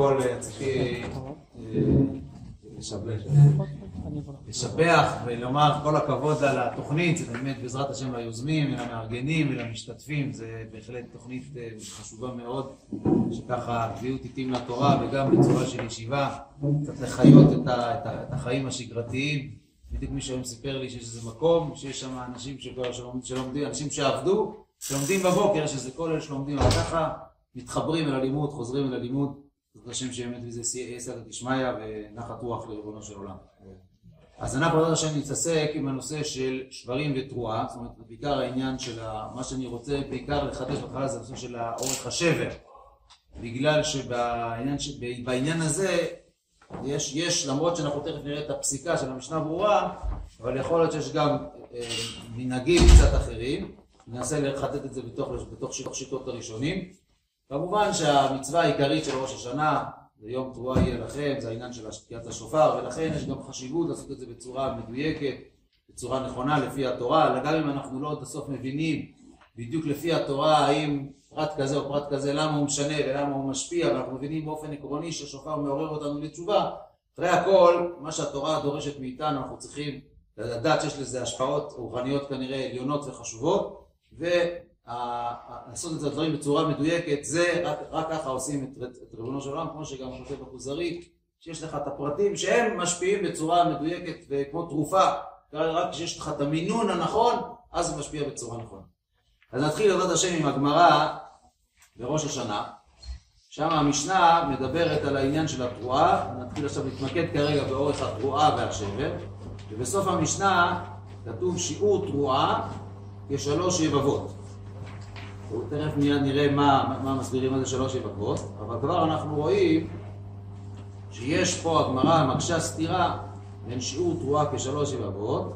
כל רציתי לשבח ולומר כל הכבוד על התוכנית, זה באמת בעזרת השם ליוזמים, למארגנים ולמשתתפים, זה בהחלט תוכנית חשובה מאוד, שככה קביעות עיתים לתורה וגם בצורה של ישיבה, קצת לחיות את החיים השגרתיים. בדיוק מישהו היום סיפר לי שיש איזה מקום, שיש שם אנשים שלומדים, אנשים שעבדו, שלומדים בבוקר, שזה כל אלה שלומדים, אבל ככה מתחברים אל הלימוד, חוזרים אל הלימוד, זאת השם שבאמת וזה סייעתא דשמיא ונחת רוח לריבונו של עולם. אז אנחנו בעזרת השם נתעסק עם הנושא של שברים ותרועה, זאת אומרת בעיקר העניין של מה שאני רוצה בעיקר לחדש בהתחלה זה הנושא של אורך השבר, בגלל שבעניין הזה יש, יש, למרות שאנחנו תכף נראה את הפסיקה של המשנה ברורה, אבל יכול להיות שיש גם אה, מנהגים קצת אחרים, ננסה לחטט את זה בתוך, בתוך שיטות הראשונים. כמובן שהמצווה העיקרית של ראש השנה זה יום תרועה יהיה לכם, זה העניין של השקיעת השופר, ולכן יש גם חשיבות לעשות את זה בצורה מדויקת, בצורה נכונה לפי התורה, אלא גם אם אנחנו לא עד הסוף מבינים בדיוק לפי התורה האם פרט כזה או פרט כזה, למה הוא משנה ולמה הוא משפיע, ואנחנו מבינים באופן עקרוני שהשופר מעורר אותנו לתשובה, אחרי הכל, מה שהתורה דורשת מאיתנו, אנחנו צריכים לדעת שיש לזה השפעות רוחניות כנראה עליונות וחשובות, ו... לעשות את הדברים בצורה מדויקת, זה רק, רק ככה עושים את, את ריבונו של עולם, כמו שגם כותב בכוזרי, שיש לך את הפרטים שהם משפיעים בצורה מדויקת וכמו תרופה, רק כשיש לך את המינון הנכון, אז זה משפיע בצורה נכונה. אז נתחיל לעבוד השם עם הגמרא בראש השנה, שם המשנה מדברת על העניין של התרועה, נתחיל עכשיו להתמקד כרגע באורך התרועה והשבר, ובסוף המשנה כתוב שיעור תרועה כשלוש יבבות. תכף מיד נראה מה, מה מסבירים על זה שלוש יבבות, אבל כבר אנחנו רואים שיש פה הגמרא מקשה סתירה בין שיעור תרועה כשלוש יבבות,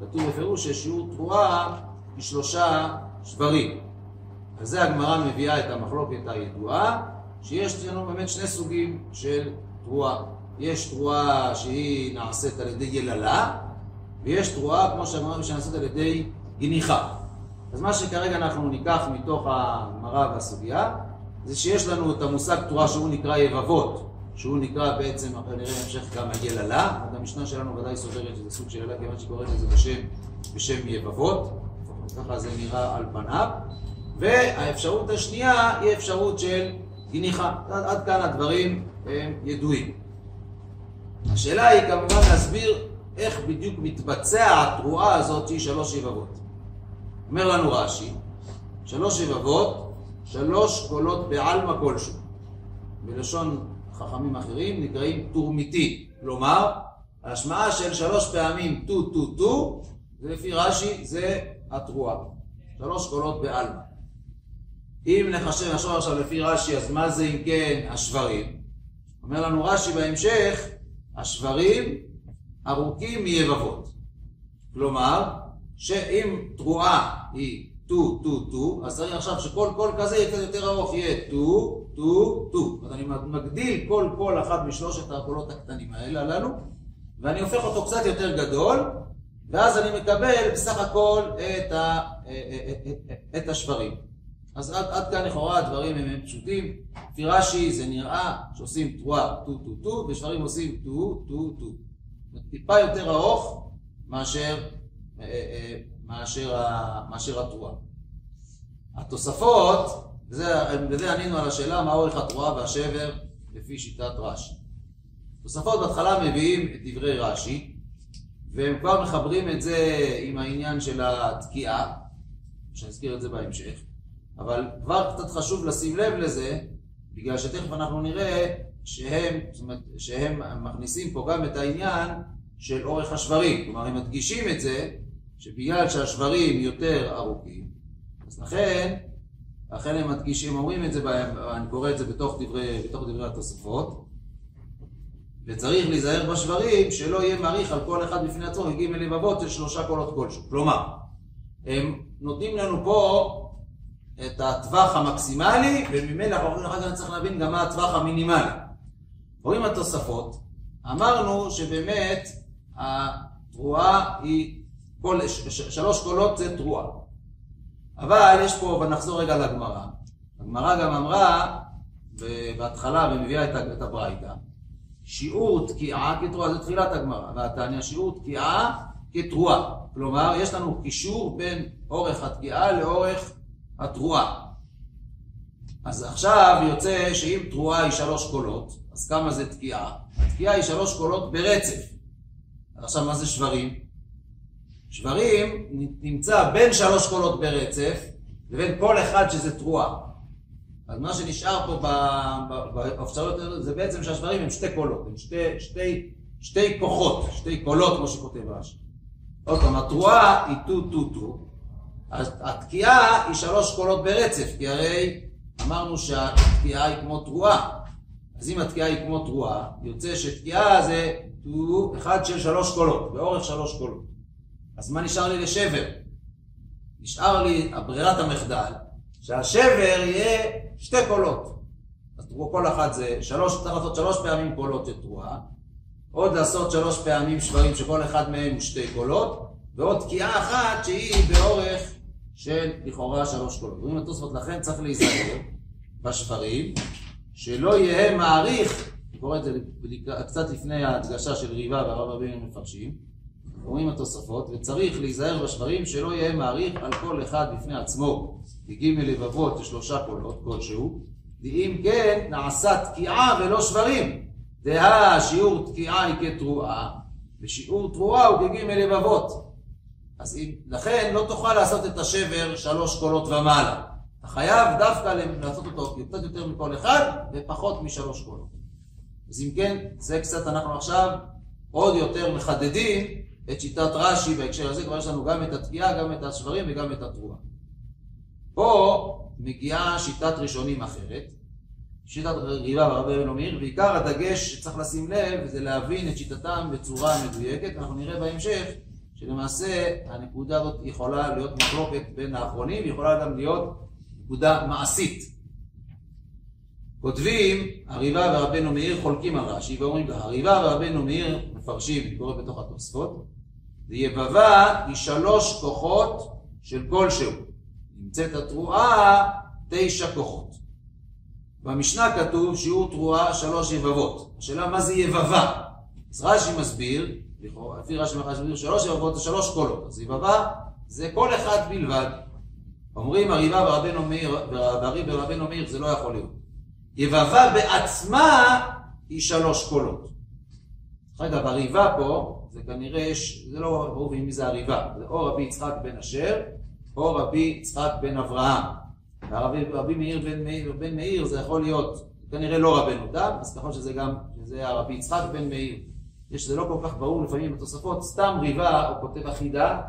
כתוב בפירוש ששיעור תרועה היא שלושה שברים. על זה הגמרא מביאה את המחלוקת הידועה, שיש לנו באמת שני סוגים של תרועה. יש תרועה שהיא נעשית על ידי יללה, ויש תרועה, כמו שאמרנו, שנעשית על ידי גניחה. אז מה שכרגע אנחנו ניקח מתוך הגמרא והסוגיה, זה שיש לנו את המושג תורה שהוא נקרא יבבות, שהוא נקרא בעצם, אחרי נראה המשך גם היללה, המשנה שלנו ודאי סוברת שזה סוג של יללה, כיוון שקוראים לזה בשם, בשם יבבות, ככה זה נראה על פניו, והאפשרות השנייה היא אפשרות של גניחה. עד, עד כאן הדברים הם ידועים. השאלה היא כמובן להסביר איך בדיוק מתבצע התרועה הזאת שהיא שלוש יבבות. אומר לנו רש"י, שלוש יבבות, שלוש קולות בעלמא כלשהו. בלשון חכמים אחרים נקראים תורמיתי, כלומר, ההשמעה של שלוש פעמים טו טו טו, זה לפי רש"י, זה התרועה. שלוש קולות בעלמא. אם נחשב, נחשוב עכשיו לפי רש"י, אז מה זה אם כן השברים? אומר לנו רש"י בהמשך, השברים ארוכים מיבבות. כלומר, שאם תרועה היא טו טו טו, אז צריך עכשיו שכל קול כזה יהיה קצת יותר ארוך, יהיה טו טו טו. אז אני מגדיל כל קול אחד משלושת הקולות הקטנים האלה הללו, ואני הופך אותו קצת יותר גדול, ואז אני מקבל בסך הכל את, ה, את השברים. אז עד, עד כאן לכאורה הדברים הם פשוטים. לפי רש"י זה נראה שעושים תרועה טו טו טו, ושברים עושים טו טו טו. טיפה יותר ארוך מאשר אה, אה, מאשר, מאשר התרועה. התוספות, בזה ענינו על השאלה מה אורך התרועה והשבר לפי שיטת רש"י. תוספות בהתחלה מביאים את דברי רש"י, והם כבר מחברים את זה עם העניין של התקיעה, שנזכיר את זה בהמשך, אבל כבר קצת חשוב לשים לב לזה, בגלל שתכף אנחנו נראה שהם, אומרת, שהם מכניסים פה גם את העניין של אורך השברים, כלומר הם מדגישים את זה שבגלל שהשברים יותר ארוכים, אז לכן, לכן הם מדגישים, אומרים את זה, אני קורא את זה בתוך דברי, בתוך דברי התוספות, וצריך להיזהר בשברים שלא יהיה מעריך על כל אחד בפני עצמו מגיעים אל לבבות של שלושה קולות כלשהו. כלומר, הם נותנים לנו פה את הטווח המקסימלי, וממילא אנחנו אומרים אחר כך צריך להבין גם מה הטווח המינימלי. רואים התוספות, אמרנו שבאמת התרועה היא כל, שלוש קולות זה תרועה. אבל יש פה, ונחזור רגע לגמרא. הגמרא גם אמרה בהתחלה ומביאה את הברייתא, שיעור תקיעה כתרועה, זה תחילת הגמרא, והתניא שיעור תקיעה כתרועה. כלומר, יש לנו קישור בין אורך התקיעה לאורך התרועה. אז עכשיו יוצא שאם תרועה היא שלוש קולות, אז כמה זה תקיעה? התקיעה היא שלוש קולות ברצף. עכשיו, מה זה שברים? שברים נמצא בין שלוש קולות ברצף לבין כל אחד שזה תרועה. אז מה שנשאר פה באפשרויות האלה זה בעצם שהשברים הם שתי קולות, הם שתי, שתי, שתי כוחות, שתי קולות כמו שכותב רש"י. עוד פעם, התרועה היא טו טו טו, אז התקיעה היא שלוש קולות ברצף, כי הרי אמרנו שהתקיעה היא כמו תרועה. אז אם התקיעה היא כמו תרועה, יוצא שתקיעה זה טו אחד של שלוש קולות, באורך שלוש קולות. אז מה נשאר לי לשבר? נשאר לי ברירת המחדל, שהשבר יהיה שתי קולות. אז כל אחת זה שלוש, צריך לעשות שלוש פעמים קולות של תרועה, עוד לעשות שלוש פעמים שברים שכל אחד מהם הוא שתי קולות, ועוד תקיעה אחת שהיא באורך של לכאורה שלוש קולות. רואים התוספות, לכן צריך להיזהר בשברים, שלא יהיה מעריך, אני קורא את זה קצת לפני ההדגשה של ריבה והרב רבים מפרשים, רואים התוספות, וצריך להיזהר בשברים שלא יהיה מעריך על כל אחד בפני עצמו, בג' לבבות ושלושה קולות כלשהו, ואם כן נעשה תקיעה ולא שברים, דהה שיעור תקיעה היא כתרועה, ושיעור תרועה הוא כג' לבבות. אז אם, לכן לא תוכל לעשות את השבר שלוש קולות ומעלה. אתה חייב דווקא לעשות אותו קצת יותר מכל אחד ופחות משלוש קולות. אז אם כן, זה קצת אנחנו עכשיו עוד יותר מחדדים את שיטת רש"י בהקשר הזה, כבר יש לנו גם את התקיעה, גם את השברים וגם את התרועה. פה מגיעה שיטת ראשונים אחרת, שיטת ריבה והרבה בן אומר, ועיקר הדגש שצריך לשים לב זה להבין את שיטתם בצורה מדויקת, אנחנו נראה בהמשך שלמעשה הנקודה הזאת יכולה להיות מחלוקת בין האחרונים, יכולה גם להיות נקודה מעשית. כותבים, הריבה ורבנו מאיר חולקים על רש"י ואומרים הריבה ורבנו מאיר מפרשים, אני קורא בתוך התוספות, ויבבה היא שלוש כוחות של כלשהו. נמצאת התרועה תשע כוחות. במשנה כתוב שיעור תרועה שלוש יבבות. השאלה מה זה יבבה? אז רש"י מסביר, לפי רש"י מסביר שלוש יבבות זה שלוש קולות. אז יבבה זה כל אחד בלבד. אומרים הריבה ורבנו מאיר, והריב ורבנו מאיר זה לא יכול להיות. יבבה בעצמה היא שלוש קולות. דרך אגב, הריבה פה זה כנראה, זה לא ברור מי זה הריבה, זה או רבי יצחק בן אשר, או רבי יצחק בן אברהם. והרבי רבי מאיר בן מאיר, בן מאיר זה יכול להיות כנראה לא רבנו תם, אז ככל שזה גם, שזה הרבי יצחק בן מאיר. יש, זה לא כל כך ברור לפעמים בתוספות, סתם ריבה, הוא כותב אחידה,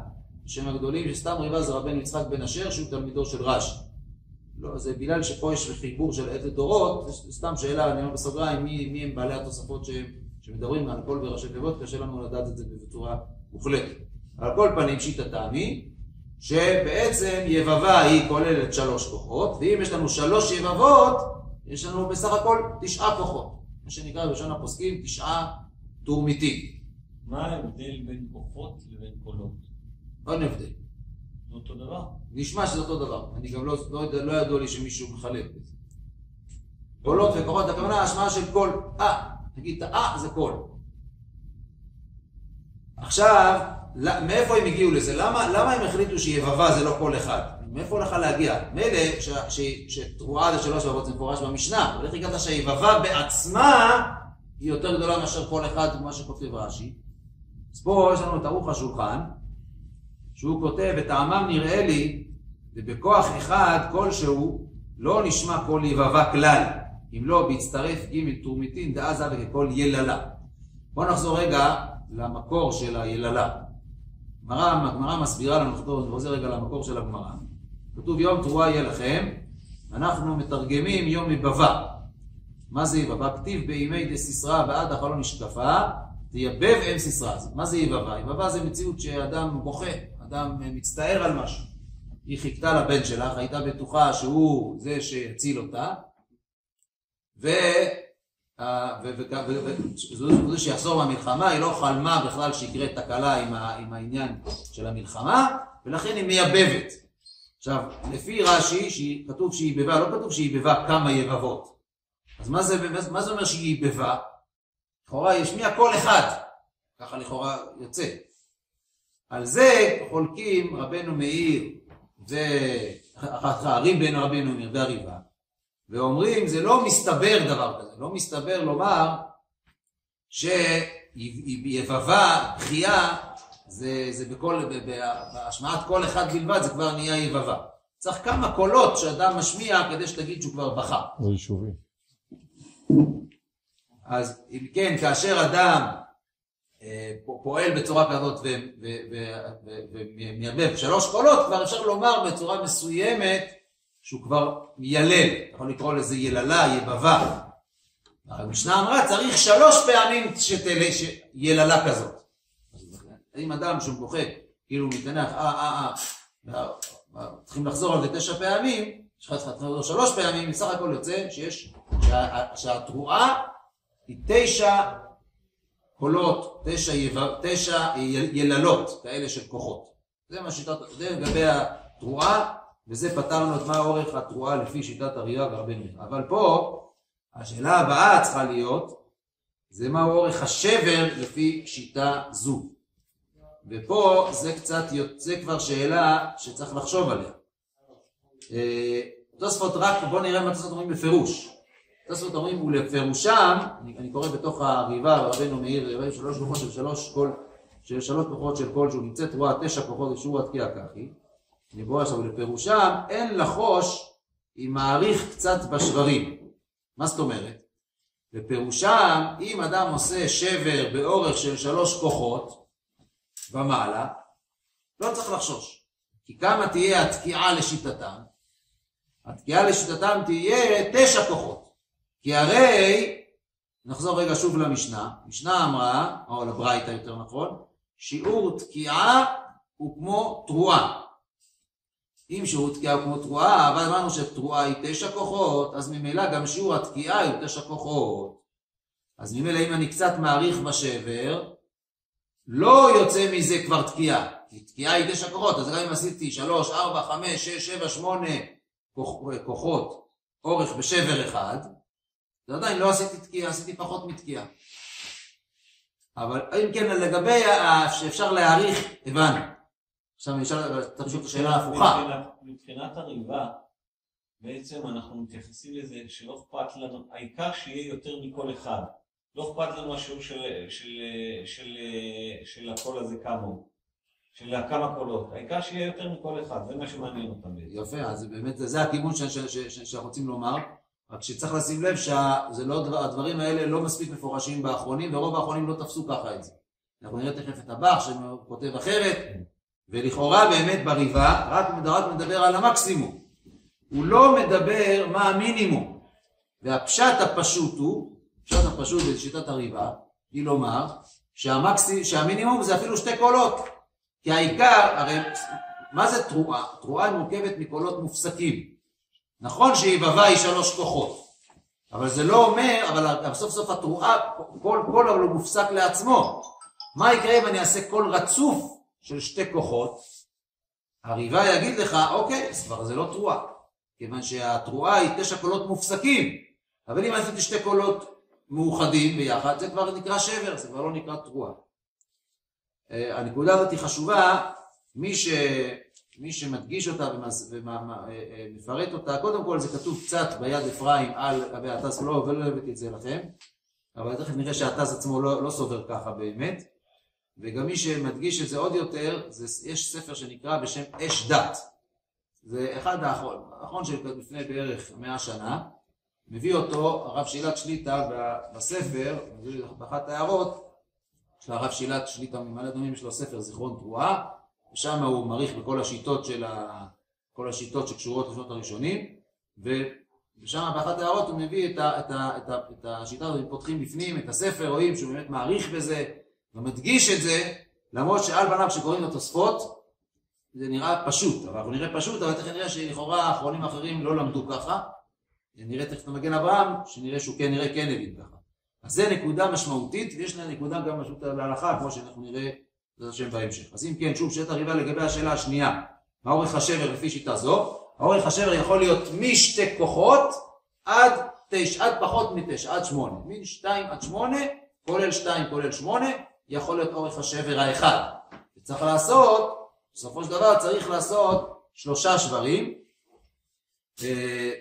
שם הגדולים, שסתם ריבה זה רבנו יצחק בן אשר, שהוא תלמידו של רש"י. לא, זה בגלל שפה יש חיבור של איזה דורות, סתם שאלה, אני אומר בסוגריים, מי, מי הם בעלי התוספות שהם כשמדברים על כל בראשי תיבות, קשה לנו לדעת את זה בצורה מוחלטת. על כל פנים שיטתם היא, שבעצם יבבה היא כוללת שלוש כוחות, ואם יש לנו שלוש יבבות, יש לנו בסך הכל תשעה כוחות. מה שנקרא בלשון הפוסקים תשעה תורמיתים. מה ההבדל בין כוחות לבין קולות? אין הבדל. זה אותו דבר? נשמע שזה אותו דבר. אני גם לא, לא, לא ידוע לי שמישהו מחלק את זה. קולות וכוחות, הכוונה השמעה של קול. אה, תגיד, אה, זה קול. עכשיו, מאיפה הם הגיעו לזה? למה, למה הם החליטו שיבבה זה לא קול אחד? מאיפה לך להגיע? מילא שתרועה זה שלוש יבבות זה מפורש במשנה, אבל איך הגעת שהיבבה בעצמה היא יותר גדולה מאשר קול אחד, כמו שכותב רש"י? אז פה יש לנו את ערוך השולחן, שהוא כותב, וטעמם נראה לי, ובכוח אחד כלשהו לא נשמע קול יבבה כלל. אם לא, בהצטרף ג' תורמיתין דעזה וככל יללה. בואו נחזור רגע למקור של היללה. הגמרא מסבירה לנו, אני חוזר רגע למקור של הגמרא. כתוב יום תרועה יהיה לכם, אנחנו מתרגמים יום מבבה. מה זה יבבה? כתיב בימי דסיסרא ועד החלון נשקפה, תייבב אם סיסרא. מה זה יבבה? יבבה זה מציאות שאדם בוכה, אדם מצטער על משהו. היא חיכתה לבן שלך, הייתה בטוחה שהוא זה שיציל אותה, וזו שיחזור מהמלחמה, היא לא חלמה בכלל שיקרה תקלה עם, עם העניין של המלחמה, ולכן היא מייבבת. עכשיו, לפי רש"י, כתוב שהיא יבבה, לא כתוב שהיא יבבה כמה יבבות. אז מה זה, מה זה אומר שהיא ייבבה? לכאורה השמיע קול אחד, ככה לכאורה יוצא. על זה חולקים רבנו מאיר והערים בין רבנו מאיר והריבה, ואומרים זה לא מסתבר דבר כזה, לא מסתבר לומר שיבבה, בכייה, זה, זה בכל, בהשמעת קול אחד בלבד זה כבר נהיה יבבה. צריך כמה קולות שאדם משמיע כדי שתגיד שהוא כבר בכה. זה יישובי. אז אם כן, כאשר אדם אה, פועל בצורה כזאת ומייבב שלוש קולות, כבר אפשר לומר בצורה מסוימת שהוא כבר מיילל, יכול לקרוא לזה יללה, יבבה. המשנה אמרה צריך שלוש פעמים שתלה, יללה כזאת. אם אדם שהוא בוכה, כאילו מתנח, אה אה אה, צריכים לחזור על זה תשע פעמים, שלוש פעמים, בסך הכל יוצא שיש, שהתרועה היא תשע קולות, תשע, יב... תשע יללות כאלה של כוחות. זה מה שיטת, זה לגבי התרועה, וזה פתרנו את מה אורך התרועה לפי שיטת הראייה והרבנו. אבל פה, השאלה הבאה צריכה להיות, זה מה אורך השבר לפי שיטה זו. ופה זה קצת יוצא כבר שאלה שצריך לחשוב עליה. אה, תוספות רק, בואו נראה מה תוספות אומרים בפירוש. תוספות אומרים ולפירושם, אני, אני קורא בתוך הריבה, רבנו מאיר, שלוש כוחות של שלוש כל, של שלוש כוחות של כל שהוא נמצאת רואה תשע כוחות ושיעור התקיעה ככי. אני קורא עכשיו ולפירושם אין לחוש אם מעריך קצת בשברים. מה זאת אומרת? בפירושם אם אדם עושה שבר באורך של שלוש כוחות ומעלה, לא צריך לחשוש. כי כמה תהיה התקיעה לשיטתם? התקיעה לשיטתם תהיה תשע כוחות. כי הרי, נחזור רגע שוב למשנה, משנה אמרה, או לברייתא יותר נכון, שיעור תקיעה הוא כמו תרועה. אם שיעור תקיעה כמו תרועה, אבל אמרנו שתרועה היא תשע כוחות, אז ממילא גם שיעור התקיעה הוא תשע כוחות. אז ממילא אם אני קצת מעריך בשבר, לא יוצא מזה כבר תקיעה, כי תקיעה היא תשע כוחות, אז גם אם עשיתי שלוש, ארבע, חמש, שש, שבע, שמונה כוחות אורך בשבר אחד, זה עדיין לא עשיתי תקיעה, עשיתי פחות מתקיעה. אבל אם כן, לגבי שאפשר להעריך, הבנו. עכשיו אני אשאל, צריך לשאול את השאלה ההפוכה. מבחינת הריבה, בעצם אנחנו מתייחסים לזה שלא אכפת לנו, העיקר שיהיה יותר מכל אחד. לא אכפת לנו השיעור של, של, של, של הקול הזה כמה הוא. של כמה קולות. העיקר שיהיה יותר מכל אחד, זה מה שמעניין אותם. יפה, אז באמת זה הכיוון שאנחנו רוצים לומר. רק שצריך לשים לב שהדברים האלה לא מספיק מפורשים באחרונים, ורוב האחרונים לא תפסו ככה את זה. אנחנו נראה תכף את הבח שכותב אחרת, ולכאורה באמת בריבה רק, רק מדבר על המקסימום. הוא לא מדבר מה המינימום. והפשט הפשוט הוא, הפשט הפשוט בשיטת הריבה, היא לומר שהמקסי, שהמינימום זה אפילו שתי קולות. כי העיקר, הרי מה זה תרועה? תרועה מורכבת מקולות מופסקים. נכון שיבבה היא שלוש כוחות, אבל זה לא אומר, אבל סוף סוף התרועה, כל קול הוא מופסק לעצמו. מה יקרה אם אני אעשה קול רצוף של שתי כוחות? הריבה יגיד לך, אוקיי, אז כבר זה לא תרועה, כיוון שהתרועה היא תשע קולות מופסקים, אבל אם עשיתי שתי קולות מאוחדים ביחד, זה כבר נקרא שבר, זה כבר לא נקרא תרועה. אה, הנקודה הזאת היא חשובה, מי ש... מי שמדגיש אותה ומפרט אה, אה, אותה, קודם כל זה כתוב קצת ביד אפרים על גבי הטס, לא, ולא הבאתי את זה לכם, אבל תכף נראה שהטס עצמו לא, לא סובר ככה באמת, וגם מי שמדגיש את זה עוד יותר, זה, יש ספר שנקרא בשם אש דת, זה אחד האחרון, האחרון שלפני בערך מאה שנה, מביא אותו הרב שילת שליטה בספר, באחת ההערות, של הרב שילת שליטה ממעלה אדומים, יש לו ספר זיכרון תרועה, ושם הוא מעריך בכל השיטות של ה... כל השיטות שקשורות לשנות הראשונים, ושם באחת ההערות הוא מביא את, ה, את, ה, את, ה, את השיטה הזאת, פותחים בפנים את הספר, רואים שהוא באמת מעריך בזה, ומדגיש את זה, למרות שעל פניו כשקוראים לתוספות, זה נראה פשוט, אבל אנחנו נראה פשוט, אבל תכף נראה שלכאורה האחרונים האחרים לא למדו ככה, נראה תכף את המגן אברהם, שנראה שהוא כן נראה כן הבין ככה. אז זה נקודה משמעותית, ויש לה נקודה גם משמעות להלכה, כמו שאנחנו נראה בעזרת השם בהמשך. אז אם כן, שוב, שאלת הריבה לגבי השאלה השנייה, מה אורך השבר לפי שיטה זו? האורך השבר יכול להיות משתי כוחות עד תשע, עד פחות מתשע, עד שמונה. מין שתיים עד שמונה, כולל שתיים, כולל שמונה, יכול להיות אורך השבר האחד. וצריך לעשות, בסופו של דבר צריך לעשות שלושה שברים. אה,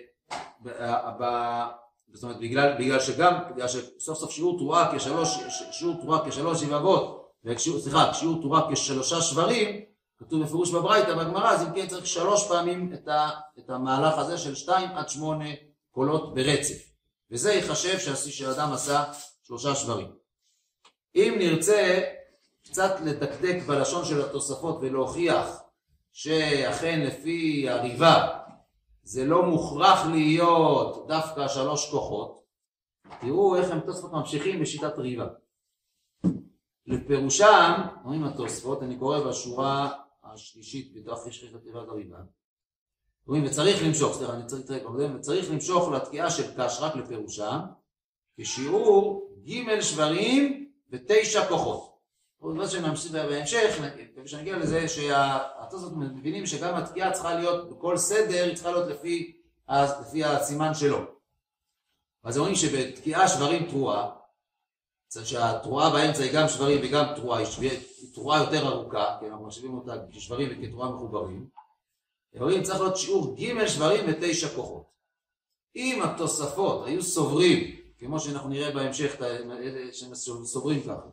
זאת אומרת, בגלל, בגלל שגם, בגלל שסוף סוף שיעור תרועה כשלוש, שיעור תרועה כשלוש יבבות, סליחה, שיעור תרועה כשלושה שברים, כתוב בפירוש בברייתא בגמרא, אז אם כן צריך שלוש פעמים את, ה, את המהלך הזה של שתיים עד שמונה קולות ברצף. וזה ייחשב שאדם עשה שלושה שברים. אם נרצה קצת לדקדק בלשון של התוספות ולהוכיח שאכן לפי הריבה זה לא מוכרח להיות דווקא שלוש כוחות, תראו איך הם תוספות ממשיכים בשיטת ריבה. לפירושם, אומרים התוספות, אני קורא בשורה השלישית בדף ישכיח לתיבת הריבה, אומרים וצריך למשוך, סליחה אני צריך לתראה קודם, וצריך למשוך לתקיעה של קש רק לפירושם, כשיעור ג' שברים ותשע כוחות. מה שנמשיך בהמשך, כשנגיע לזה שהתוספות מבינים שגם התקיעה צריכה להיות בכל סדר, היא צריכה להיות לפי, לפי הסימן שלו. אז אומרים שבתקיעה שברים תרועה, שהתרועה באמצע היא גם שברים וגם תרועה, היא תרועה יותר ארוכה, כי אנחנו מחשבים אותה כשברים וכתרועה מחוברים. אומרים צריך להיות שיעור ג' שברים ותשע כוחות. אם התוספות היו סוברים, כמו שאנחנו נראה בהמשך, שהם סוברים ככה,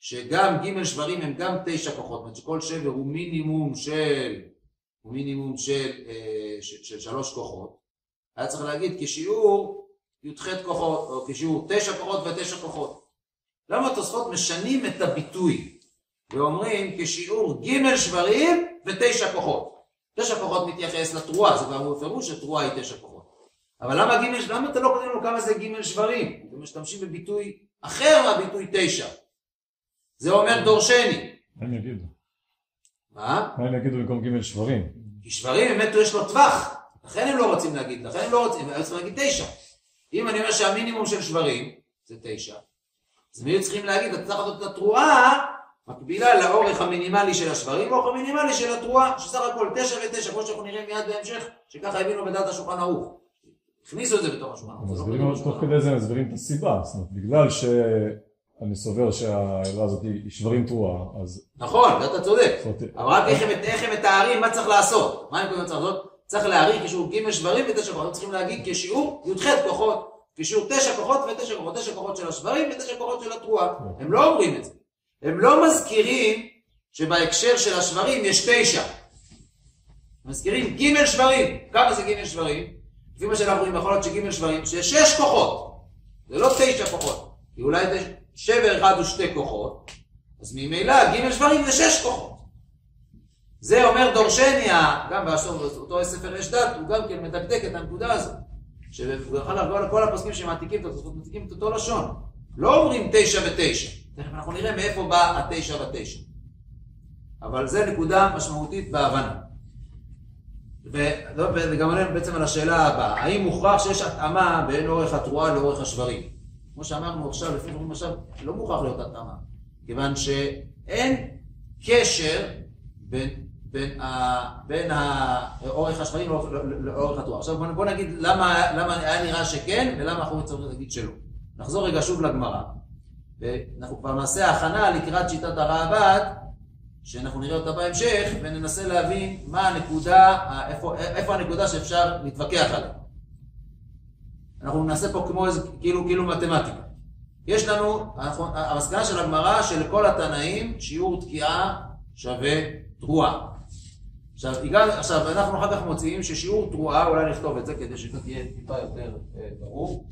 שגם ג' שברים הם גם תשע כוחות, זאת אומרת שכל שבר הוא מינימום של, הוא מינימום של, אה, של, של שלוש כוחות, היה צריך להגיד כשיעור י"ח כוחות, או כשיעור תשע כוחות ותשע כוחות. למה התוספות משנים את הביטוי ואומרים כשיעור ג' שברים ותשע כוחות. תשע כוחות מתייחס לתרועה, זה כבר בפירוש שתרועה היא תשע כוחות. אבל למה ג', למה אתה לא כותב לנו כמה זה ג' שברים? אתם משתמשים בביטוי אחר מהביטוי תשע. זה אומר דורשני. מה הם יגידו? מה? מה הם יגידו במקום ג' שברים? כי שברים באמת יש לו טווח, לכן הם לא רוצים להגיד, לכן הם לא רוצים, הם צריכים להגיד תשע. אם אני אומר שהמינימום של שברים זה תשע, אז הם היו צריכים להגיד, אתה צריך לעשות את התרועה מקבילה לאורך המינימלי של השברים, לאורך המינימלי של התרועה, שסך הכל תשע ותשע, כמו שאנחנו נראה מיד בהמשך, שככה הבינו בדעת השולחן ערוך. הכניסו את זה בתוך השולחן ערוך. מסבירים, תוך כדי זה מסבירים את הסיבה, זאת אומרת, בגלל ש... אני סובר שהאלה הזאת היא שברים תרועה, אז... נכון, אתה צודק. אבל רק איך הם מתארים מה צריך לעשות. מה הם קוראים צריך לעשות? צריך להעריך כשיעור ג' שברים ותשע כוחות. צריכים להגיד כשיעור י"ח כוחות. כשיעור תשע כוחות ותשע כוחות. תשע כוחות של השברים ותשע כוחות של התרועה. הם לא אומרים את זה. הם לא מזכירים שבהקשר של השברים יש תשע. מזכירים ג' שברים. כמה זה ג' שברים? לפי מה שאנחנו רואים יכול להיות שג' שברים, שיש שש כוחות. זה לא תשע כוחות. כי אולי שבר אחד הוא שתי כוחות, אז ממילא ג' שברים זה שש כוחות. זה אומר דורשניה, גם באותו ספר יש דת, הוא גם כן מדקדק את הנקודה הזאת. כל הפוסקים שמעתיקים את התוספות, מעתיקים את אותו לשון. לא אומרים תשע ותשע. תכף אנחנו נראה מאיפה בא התשע ותשע. אבל זה נקודה משמעותית בהבנה. וגם עלינו בעצם על השאלה הבאה, האם מוכרח שיש התאמה בין אורך התרועה לאורך השברים? כמו שאמרנו עכשיו, לפי דברים עכשיו, לא מוכרח להיות התאמה, כיוון שאין קשר בין, בין, ה, בין אורך השברים לאורך התרועה. עכשיו בוא, בוא נגיד למה, למה היה נראה שכן ולמה אנחנו צריכים להגיד שלא. נחזור רגע שוב לגמרא, ואנחנו כבר נעשה הכנה לקראת שיטת הרעב"ד, שאנחנו נראה אותה בהמשך, וננסה להבין מה הנקודה, איפה, איפה הנקודה שאפשר להתווכח עליה. אנחנו נעשה פה כמו איזה, כאילו, כאילו מתמטיקה. יש לנו, המסקנה של הגמרא שלכל התנאים שיעור תקיעה שווה תרועה. עכשיו, הגענו, עכשיו, אנחנו אחר כך מוצאים ששיעור תרועה, אולי נכתוב את זה כדי שזה תהיה טיפה יותר אה, ברור.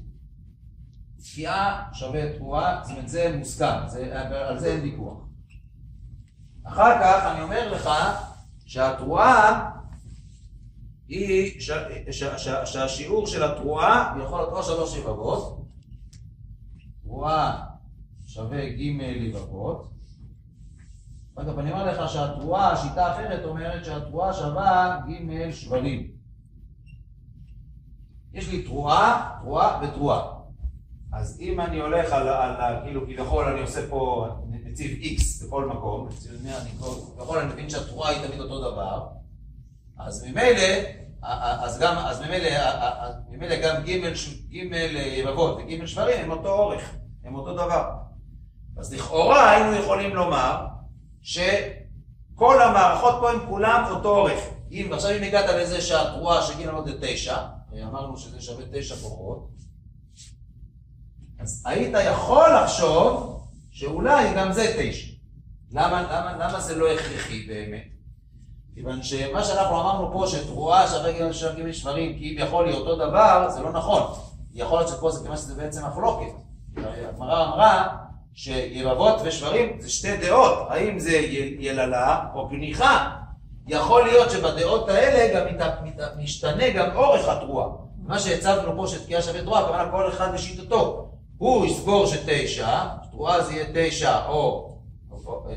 תקיעה שווה תרועה, זאת אומרת זה מוסכם, על זה אין ויכוח. אחר כך אני אומר לך שהתרועה היא שהשיעור של התרועה יכול להיות או שלוש לבבות, תרועה שווה ג' לבבות. אגב, אני אומר לך שהתרועה, השיטה אחרת אומרת שהתרועה שווה ג' שבלים. יש לי תרועה, תרועה ותרועה. אז אם אני הולך על, על כאילו כביכול אני עושה פה נציב X בכל מקום, נציב 100, אני כביכול אני מבין שהתרועה היא תמיד אותו דבר, אז ממילא אז גם, אז ממילא, ממילא גם ג' ג' יבבות וג' שברים הם אותו אורך, הם אותו דבר. אז לכאורה היינו יכולים לומר שכל המערכות פה הם כולם אותו אורך. אם עכשיו אם הגעת לזה שהתרועה של ג' עוד זה תשע, הרי אמרנו שזה שווה תשע כוחות, אז היית יכול לחשוב שאולי גם זה תשע. למה, למה, למה זה לא הכרחי באמת? כיוון שמה שאנחנו אמרנו פה שתרועה שווה ג' שווה ג' שברים יכול להיות אותו דבר, זה לא נכון. יכול להיות שפה זה כיוון שזה בעצם מחלוקת. הגמרא אמרה שיבבות ושברים זה שתי דעות, האם זה יללה או גניחה. יכול להיות שבדעות האלה גם משתנה גם אורך התרועה. מה שהצבנו פה שתקיעה שווה תרועה, הכוונה כל אחד לשיטתו. הוא יסבור שתשע, תרועה זה יהיה תשע או... או-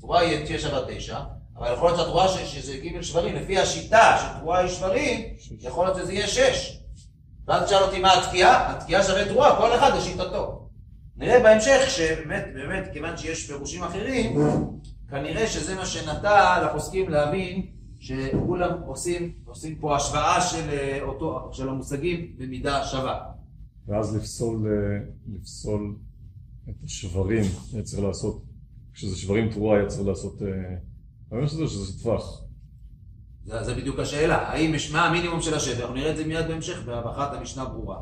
תרועה יהיה תהיה שווה תשע, אבל יכול להיות שהתרועה שזה ג' שברים, לפי השיטה שתרועה היא שברים, יכול להיות שזה יהיה שש. ואז תשאל אותי מה התקיעה? התקיעה שווה תרועה, כל אחד לשיטתו. נראה בהמשך שבאמת, באמת, כיוון שיש פירושים אחרים, כנראה שזה מה שנטע לפוסקים להבין שכולם עושים, עושים פה השוואה של, אה, אותו, של המושגים במידה שווה. ואז לפסול, אה, לפסול את השברים, היה צריך לעשות, כשזה שברים תרועה היה צריך לעשות, אה, אני אומר שזה שזה טווח. זה, זה בדיוק השאלה, האם יש, מה המינימום של השבר? אנחנו נראה את זה מיד בהמשך, בהבחת המשנה ברורה.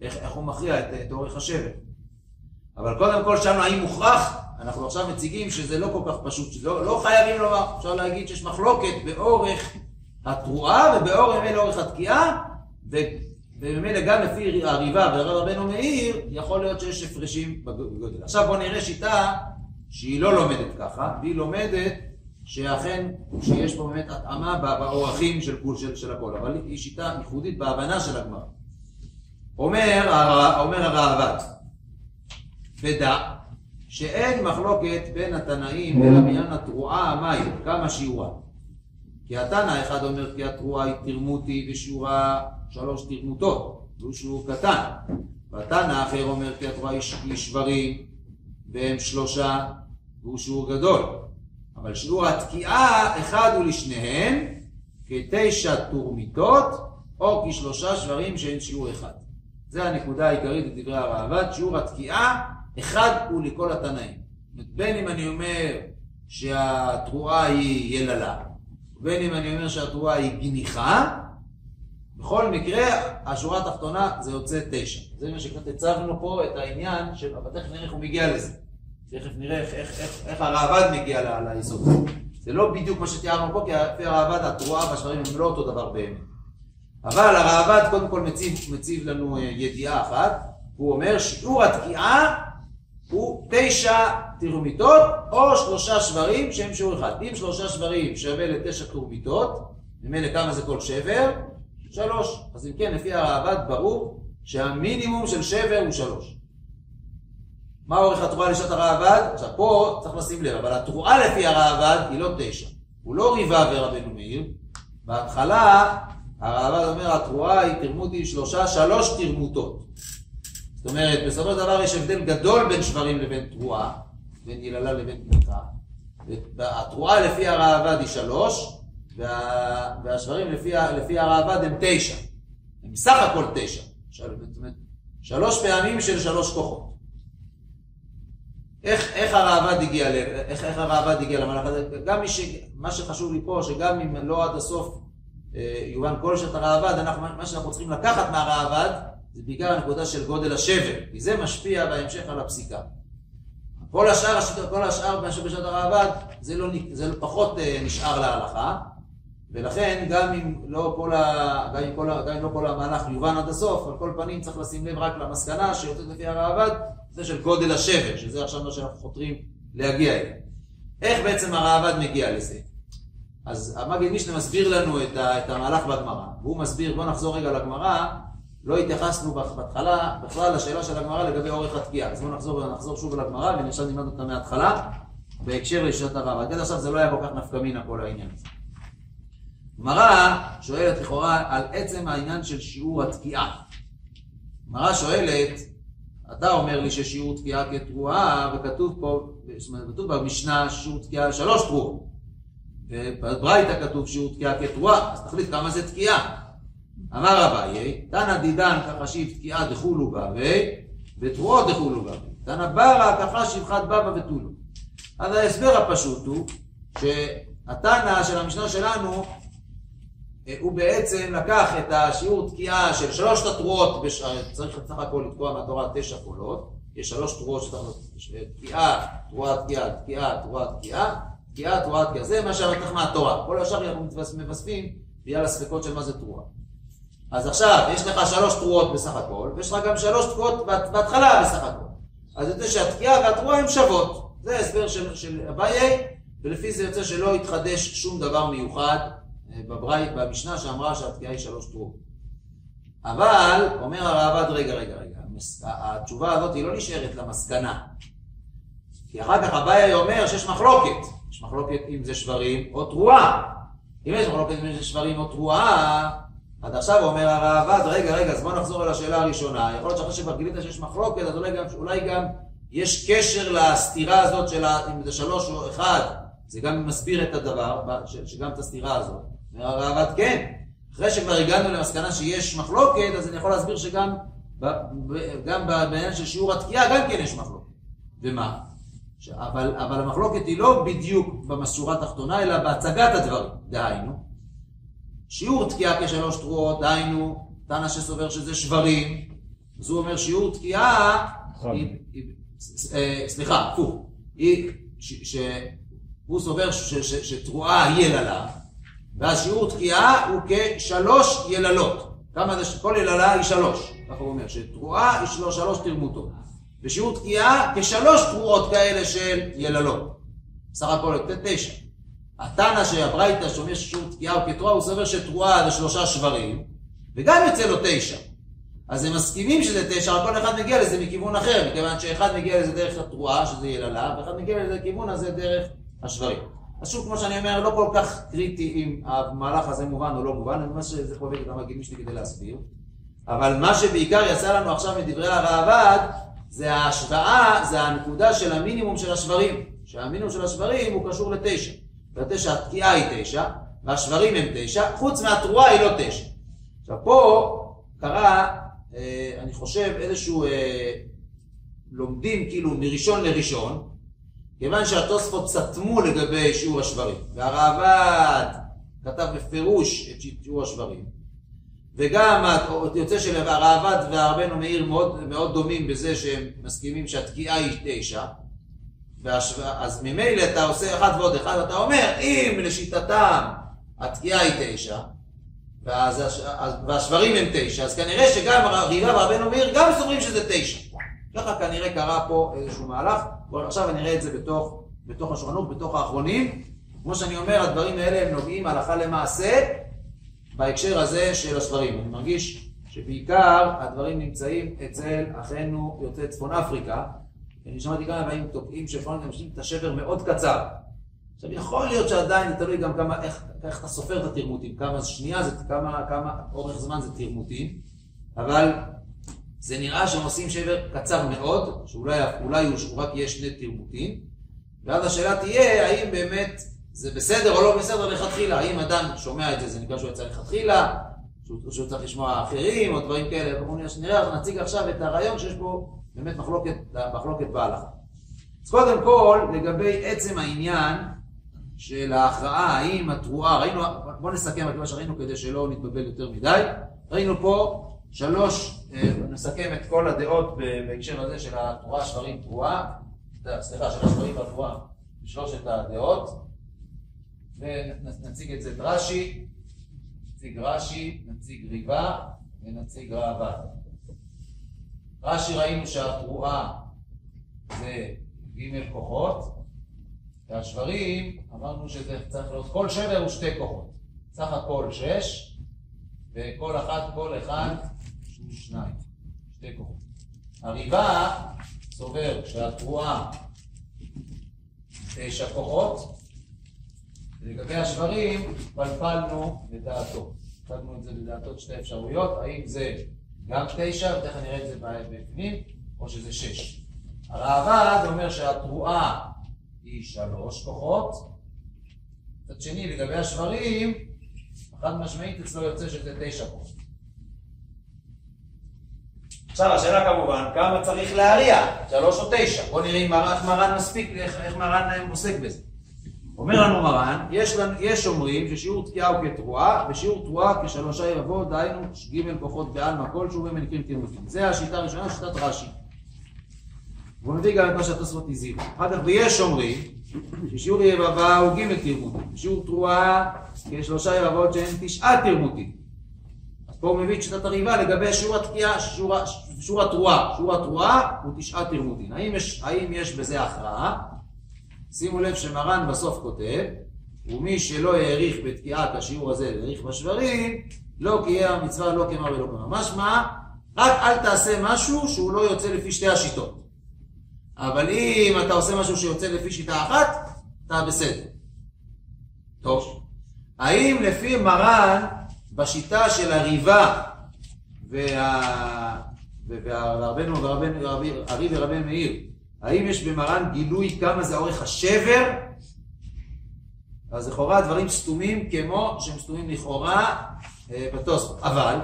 איך, איך הוא מכריע את, את אורך השבר. אבל קודם כל שאלנו האם מוכרח, אנחנו עכשיו מציגים שזה לא כל כך פשוט, שזה לא, חייבים לומר, אפשר להגיד שיש מחלוקת באורך התרועה ובאורך ממילא אורך התקיעה, ו- וממילא גם לפי הריבה ורב רבנו מאיר, יכול להיות שיש הפרשים בגודל. עכשיו בואו נראה שיטה שהיא לא לומדת ככה, והיא לומדת שאכן, שיש פה באמת התאמה בא- באורכים של, של, של הכל, אבל היא שיטה ייחודית בהבנה של הגמרא. אומר, אומר הראב"ד, ודע שאין מחלוקת בין התנאים אלא בעניין התרועה מהי, כמה שיעורה. כי התנא אחד אומר כי התרועה היא תרמותי ושיעורה שלוש תרמותות, והוא שיעור קטן. והתנא האחר אומר כי התרועה היא שברים והם שלושה והוא שיעור גדול. אבל שיעור התקיעה אחד הוא לשניהם כתשע תורמיתות או כשלושה שברים שאין שיעור אחד. זה הנקודה העיקרית בדברי הראב"ד, שיעור התקיעה אחד הוא לכל התנאים. בין אם אני אומר שהתרועה היא יללה, בין אם אני אומר שהתרועה היא גניחה, בכל מקרה, השורה התחתונה זה יוצא תשע. זה מה שקצת הצבנו פה את העניין של, אבל תכף נראה איך הוא מגיע לזה. תכף נראה איך, איך, איך, איך הראב"ד מגיע ליסוד. זה לא בדיוק מה שתיארנו פה, כי לפי הראב"ד התרועה והשברים הם לא אותו דבר באמת. אבל הראב"ד קודם כל מציב, מציב לנו אה, ידיעה אחת, הוא אומר שיעור התקיעה הוא תשע תרמיתות או שלושה שברים שהם שיעור אחד. אם שלושה שברים שווה לתשע תרמיתות, ממילא כמה זה כל שבר? שלוש. אז אם כן, לפי הראב"ד ברור שהמינימום של שבר הוא שלוש. מה אורך התרועה לשעת הראב"ד? עכשיו פה צריך לשים לב, אבל התרועה לפי הראב"ד היא לא תשע. הוא לא ריבה ורבנו מאיר. בהתחלה הראב"ד אומר התרועה היא תרמותי שלושה, שלוש תרמותות. זאת אומרת, בסופו של דבר יש הבדל גדול בין שברים לבין תרועה, בין יללה לבין תמיכה. התרועה לפי הראב"ד היא שלוש, וה... והשברים לפי, לפי הראב"ד הם תשע. הם סך הכל תשע. זאת אומרת, שלוש פעמים של שלוש כוחות. איך, איך הראב"ד הגיע. איך, איך הראב"ד הגיע למהלך הזה? גם מי ש... מה שחשוב לי פה, שגם אם לא עד הסוף אה, יובן כל שעת הראב"ד, מה שאנחנו צריכים לקחת מהראב"ד, זה בעיקר הנקודה של גודל השבר, כי זה משפיע בהמשך על הפסיקה. כל השאר, כל השאר מאשר בשעת הראב"ד, זה, לא, זה פחות אה, נשאר להלכה, ולכן גם אם לא כל, ה, גם אם כל, ה, גם אם לא כל המהלך יובן עד הסוף, על כל פנים צריך לשים לב רק למסקנה שיוצאת לפי הראב"ד, זה של גודל השבר, שזה עכשיו מה שאנחנו חותרים להגיע אליו. איך בעצם הראב"ד מגיע לזה? אז המגיד משנה מסביר לנו את, ה, את המהלך בגמרא, והוא מסביר, בואו נחזור רגע לגמרא, לא התייחסנו בהתחלה בכלל לשאלה של הגמרא לגבי אורך התקיעה, אז בואו נחזור, נחזור שוב לגמרא ועכשיו נלמד אותה מההתחלה, בהקשר לשיטת הרב. עד עכשיו זה לא היה כל כך נפקא מינה כל העניין הזה. גמרא שואלת לכאורה על עצם העניין של שיעור התקיעה. גמרא שואלת, אתה אומר לי ששיעור תקיעה כתרועה, וכתוב פה, זאת אומרת, כתוב במשנה שיעור תקיעה שלוש תרועות. ובברייתא כתוב שיעור תקיעה כתרועה, אז תחליט כמה זה תקיעה. אמר אביי, תנא דידן כחשיב תקיעה דחולו בבי, ותרועות דחולו בבי. תנא ברא כחשיב חד בבא ותולו. אז ההסבר הפשוט הוא שהתנא של המשנה שלנו הוא בעצם לקח את השיעור תקיעה של שלושת התרועות, בש... צריך בסך הכל לתקוע מהתורה תשע קולות, יש שלוש תרועות שצריך תקיעה, תרועה תקיעה, תקיעה, תרועה תקיעה, תקיעה, תרועה תקיעה, זה מה שהלקח מהתורה, כל השאר אנחנו מבספים בגלל הספקות של מה זה תרועה. אז עכשיו, יש לך שלוש תרועות בסך הכל, ויש לך גם שלוש תרועות בהתחלה בסך הכל. אז יוצא שהתקיעה והתרועה הן שוות. זה ההסבר של, אביי, ולפי זה יוצא שלא התחדש שום דבר מיוחד אה, בברית, במשנה שאמרה שהתקיעה היא שלוש תרועות. אבל, אומר הרעב"ד, רגע, רגע, רגע, התשובה הזאת היא לא נשארת למסקנה. כי אחר כך אביי אומר שיש מחלוקת. יש מחלוקת אם זה שברים או תרועה. אם יש מחלוקת אם זה שברים או תרועה, עד עכשיו אומר הרעב"ד, רגע, רגע, אז בוא נחזור אל השאלה הראשונה. יכול להיות שאחרי שכבר גילית שיש מחלוקת, אז אולי גם, אולי גם יש קשר לסתירה הזאת של אם זה שלוש או אחד, זה גם מסביר את הדבר, שגם את הסתירה הזאת. אומר הרעב"ד, כן. אחרי שכבר הגענו למסקנה שיש מחלוקת, אז אני יכול להסביר שגם גם בעניין של שיעור התקיעה גם כן יש מחלוקת. ומה? אבל, אבל המחלוקת היא לא בדיוק בשורה התחתונה, אלא בהצגת הדברים. דהיינו, שיעור תקיעה כשלוש תרועות, דהיינו, תנא שסובר שזה שברים, אז הוא אומר שיעור תקיעה, אה, סליחה, הפוך, שהוא סובר שתרועה היא יללה, ואז שיעור תקיעה הוא כשלוש יללות. כמה זה, כל יללה היא שלוש, ככה הוא אומר, שתרועה היא שלוש, שלוש תרמותות. ושיעור תקיעה כשלוש תרועות כאלה של יללות. בסך הכל יוצא תשע. התנא שהברייתא שאומר ששיעור תקיעה הוא כתרועה, הוא סובר שתרועה זה שלושה שברים, וגם יוצא לו תשע. אז הם מסכימים שזה תשע, אבל כל אחד מגיע לזה מכיוון אחר, מכיוון שאחד מגיע לזה דרך התרועה, שזה יללה, ואחד מגיע לזה כיוון הזה דרך השברים. שוב, כמו שאני אומר, לא כל כך קריטי אם המהלך הזה מובן או לא מובן, אני ממש זה חובק את המגילים שלי כדי להסביר. אבל מה שבעיקר יצא לנו עכשיו מדברי הרעב"ד, זה ההשוואה, זה הנקודה של המינימום של השברים. שהמינימום של השברים הוא קשור לתשע. והתשע, התקיעה היא תשע, והשברים הם תשע, חוץ מהתרועה היא לא תשע. עכשיו פה קרה, אה, אני חושב, איזשהו, אה, לומדים כאילו מראשון לראשון, כיוון שהתוספות סתמו לגבי שיעור השברים, והרעב"ד כתב בפירוש את שיעור השברים, וגם יוצא שהרעב"ד והרבנו מאיר מאוד, מאוד דומים בזה שהם מסכימים שהתקיעה היא תשע, והשו... אז ממילא אתה עושה אחד ועוד אחד, אתה אומר, אם לשיטתם התקיעה היא תשע, והשברים הם תשע, אז כנראה שגם ריבה והרבנו מאיר גם סוברים שזה תשע. ככה כנראה קרה פה איזשהו מהלך, ועכשיו אני אראה את זה בתוך, בתוך השולחנות, בתוך האחרונים. כמו שאני אומר, הדברים האלה הם נוגעים הלכה למעשה בהקשר הזה של השברים. אני מרגיש שבעיקר הדברים נמצאים אצל אחינו יוצאי צפון אפריקה. אני שמעתי כמה פעמים תוקעים שפעמים אנשים את השבר מאוד קצר. עכשיו יכול להיות שעדיין זה תלוי גם כמה, איך, איך אתה סופר את התרמותים, כמה שנייה זה, כמה, כמה אורך זמן זה תרמותים, אבל זה נראה שהם עושים שבר קצר מאוד, שאולי הוא רק יהיה שני תרמותים, ואז השאלה תהיה האם באמת זה בסדר או לא בסדר לכתחילה, האם אדם שומע את זה, זה נקרא שהוא יצא לכתחילה, שהוא, שהוא צריך לשמוע אחרים או דברים כאלה, נראה, נציג עכשיו את הרעיון שיש פה באמת מחלוקת, מחלוקת בהלכה. אז קודם כל, לגבי עצם העניין של ההכרעה, האם התרועה, ראינו, בואו נסכם את מה שראינו כדי שלא נתבלבל יותר מדי, ראינו פה שלוש, נסכם את כל הדעות בהקשר הזה של התרועה, שברים, תרועה, סליחה, של השברים והתרועה, בשלושת הדעות, ונציג את זה את רש"י, נציג רש"י, נציג ריבה ונציג ראב"ד. רש"י ראינו שהתרועה זה ג' כוחות, והשברים אמרנו שזה צריך להיות, כל שבר הוא שתי כוחות, סך הכל שש, וכל אחת, כל אחד הוא שניים, שתי כוחות. הריבה סובר שהתרועה תשע כוחות, ולגבי השברים פלפלנו לדעתו. הצגנו את זה לדעתו שתי אפשרויות, האם זה גם תשע, ותכף נראה את זה בפנים, או שזה שש. הראב"ד אומר שהתרועה היא שלוש כוחות, מצד שני לגבי השברים, חד משמעית אצלו יוצא שזה תשע כוחות. עכשיו השאלה כמובן, כמה צריך להריע? שלוש או תשע? בואו נראה אם מרן, מספיק, איך, איך מרן עוסק בזה. אומר לנו מרן, יש, יש אומרים ששיעור תקיעה הוא כתרועה, ושיעור תרועה כשלושה יבוא, דהיינו ג' כוחות בעלמא כלשהו ומניקים תרמותים. זה השיטה הראשונה, שיטת רש"י. והוא מביא גם את מה שהתוספות הזהירו. אחר כך, ויש אומרים ששיעור יבבה הוא ג' תרמותים, ושיעור תרועה כשלושה יבבות שהן תשעה תרמותים. פה הוא מביא את שיטת הריבה לגבי שיעור התקיעה, שיעור, התרועה. שיעור התרועה הוא תשעה תרמותים. האם האם יש בזה הכרעה? שימו לב שמרן בסוף כותב, ומי שלא העריך בתקיעת השיעור הזה והעריך בשברים, לא קיים המצווה לא כמה ולא כמה. משמע, רק אל תעשה משהו שהוא לא יוצא לפי שתי השיטות. אבל אם אתה עושה משהו שיוצא לפי שיטה אחת, אתה בסדר. טוב. האם לפי מרן, בשיטה של הריבה וה... והרבנו ורבנו, ארי ורבי מאיר, האם יש במרן גילוי כמה זה אורך השבר? אז לכאורה דברים סתומים כמו שהם סתומים לכאורה אה, בתוספות. אבל